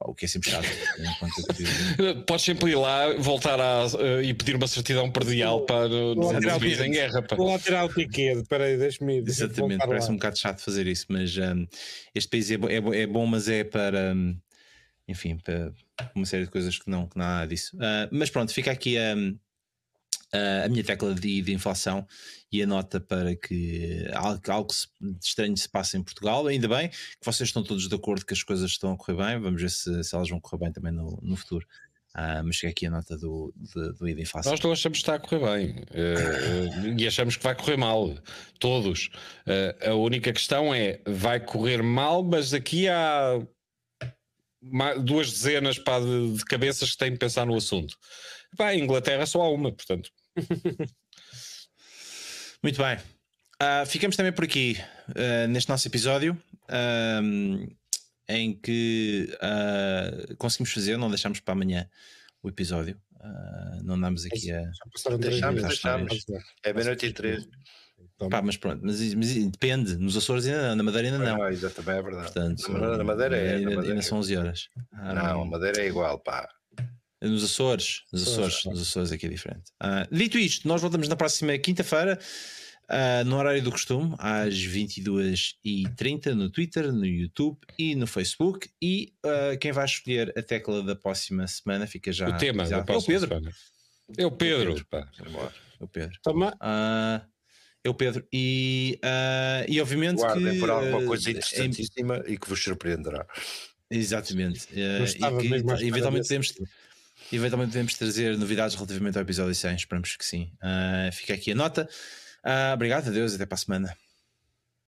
O que é sempre chato. Podes sempre ir lá, voltar a, uh, e pedir uma certidão perdial para não país em guerra. Vou lá tirar o ticket, espera aí, deixa-me. Exatamente, parece lá. um bocado chato fazer isso, mas um, este país é, é, é, bom, mas é para. Um, enfim, para uma série de coisas que não, que nada disso. Uh, mas pronto, fica aqui a, a, a minha tecla de, de, inflação e a nota para que algo, algo estranho se passe em Portugal. Ainda bem que vocês estão todos de acordo que as coisas estão a correr bem, vamos ver se, se elas vão correr bem também no, no futuro. Uh, mas chega aqui a nota do, do, do ida inflação. Nós não achamos que está a correr bem uh, e achamos que vai correr mal, todos. Uh, a única questão é: vai correr mal, mas aqui há duas dezenas pá, de, de, cabeças que têm de pensar no assunto. Pá, em Inglaterra só há uma, portanto. Muito bem. Uh, ficamos também por aqui uh, neste nosso episódio uh, em que conseguimos fazer, não deixamos para amanhã o episódio. não damos aqui a. Deixamos, deixamos. É meia-noite e três. Pá, mas pronto, mas, mas, depende. Nos Açores ainda não, na Madeira ainda não. Ah, também é verdade. Portanto, na, Madeira é. Ainda, Madeira ainda são 11 horas. Ah, não, a Madeira é igual, pá. Nos Açores, nos Açores, nos Açores aqui é diferente. Uh, dito isto, nós voltamos na próxima quinta-feira, uh, no horário do costume, às 22h30 no Twitter, no YouTube e no Facebook. E uh, quem vai escolher a tecla da próxima semana fica já. O tema da próxima é o Pedro. Semana. É o Pedro. É o Pedro. Pá. É o Pedro. Toma. Uh, é o Pedro. E, uh, e obviamente Guardem que, por alguma coisa ah, interessantíssima é... e que vos surpreenderá. Exatamente. Uh, e que eventualmente podemos, eventualmente podemos trazer novidades relativamente ao episódio 100. Esperamos que sim. Uh, fica aqui a nota. Uh, obrigado, adeus, até para a semana.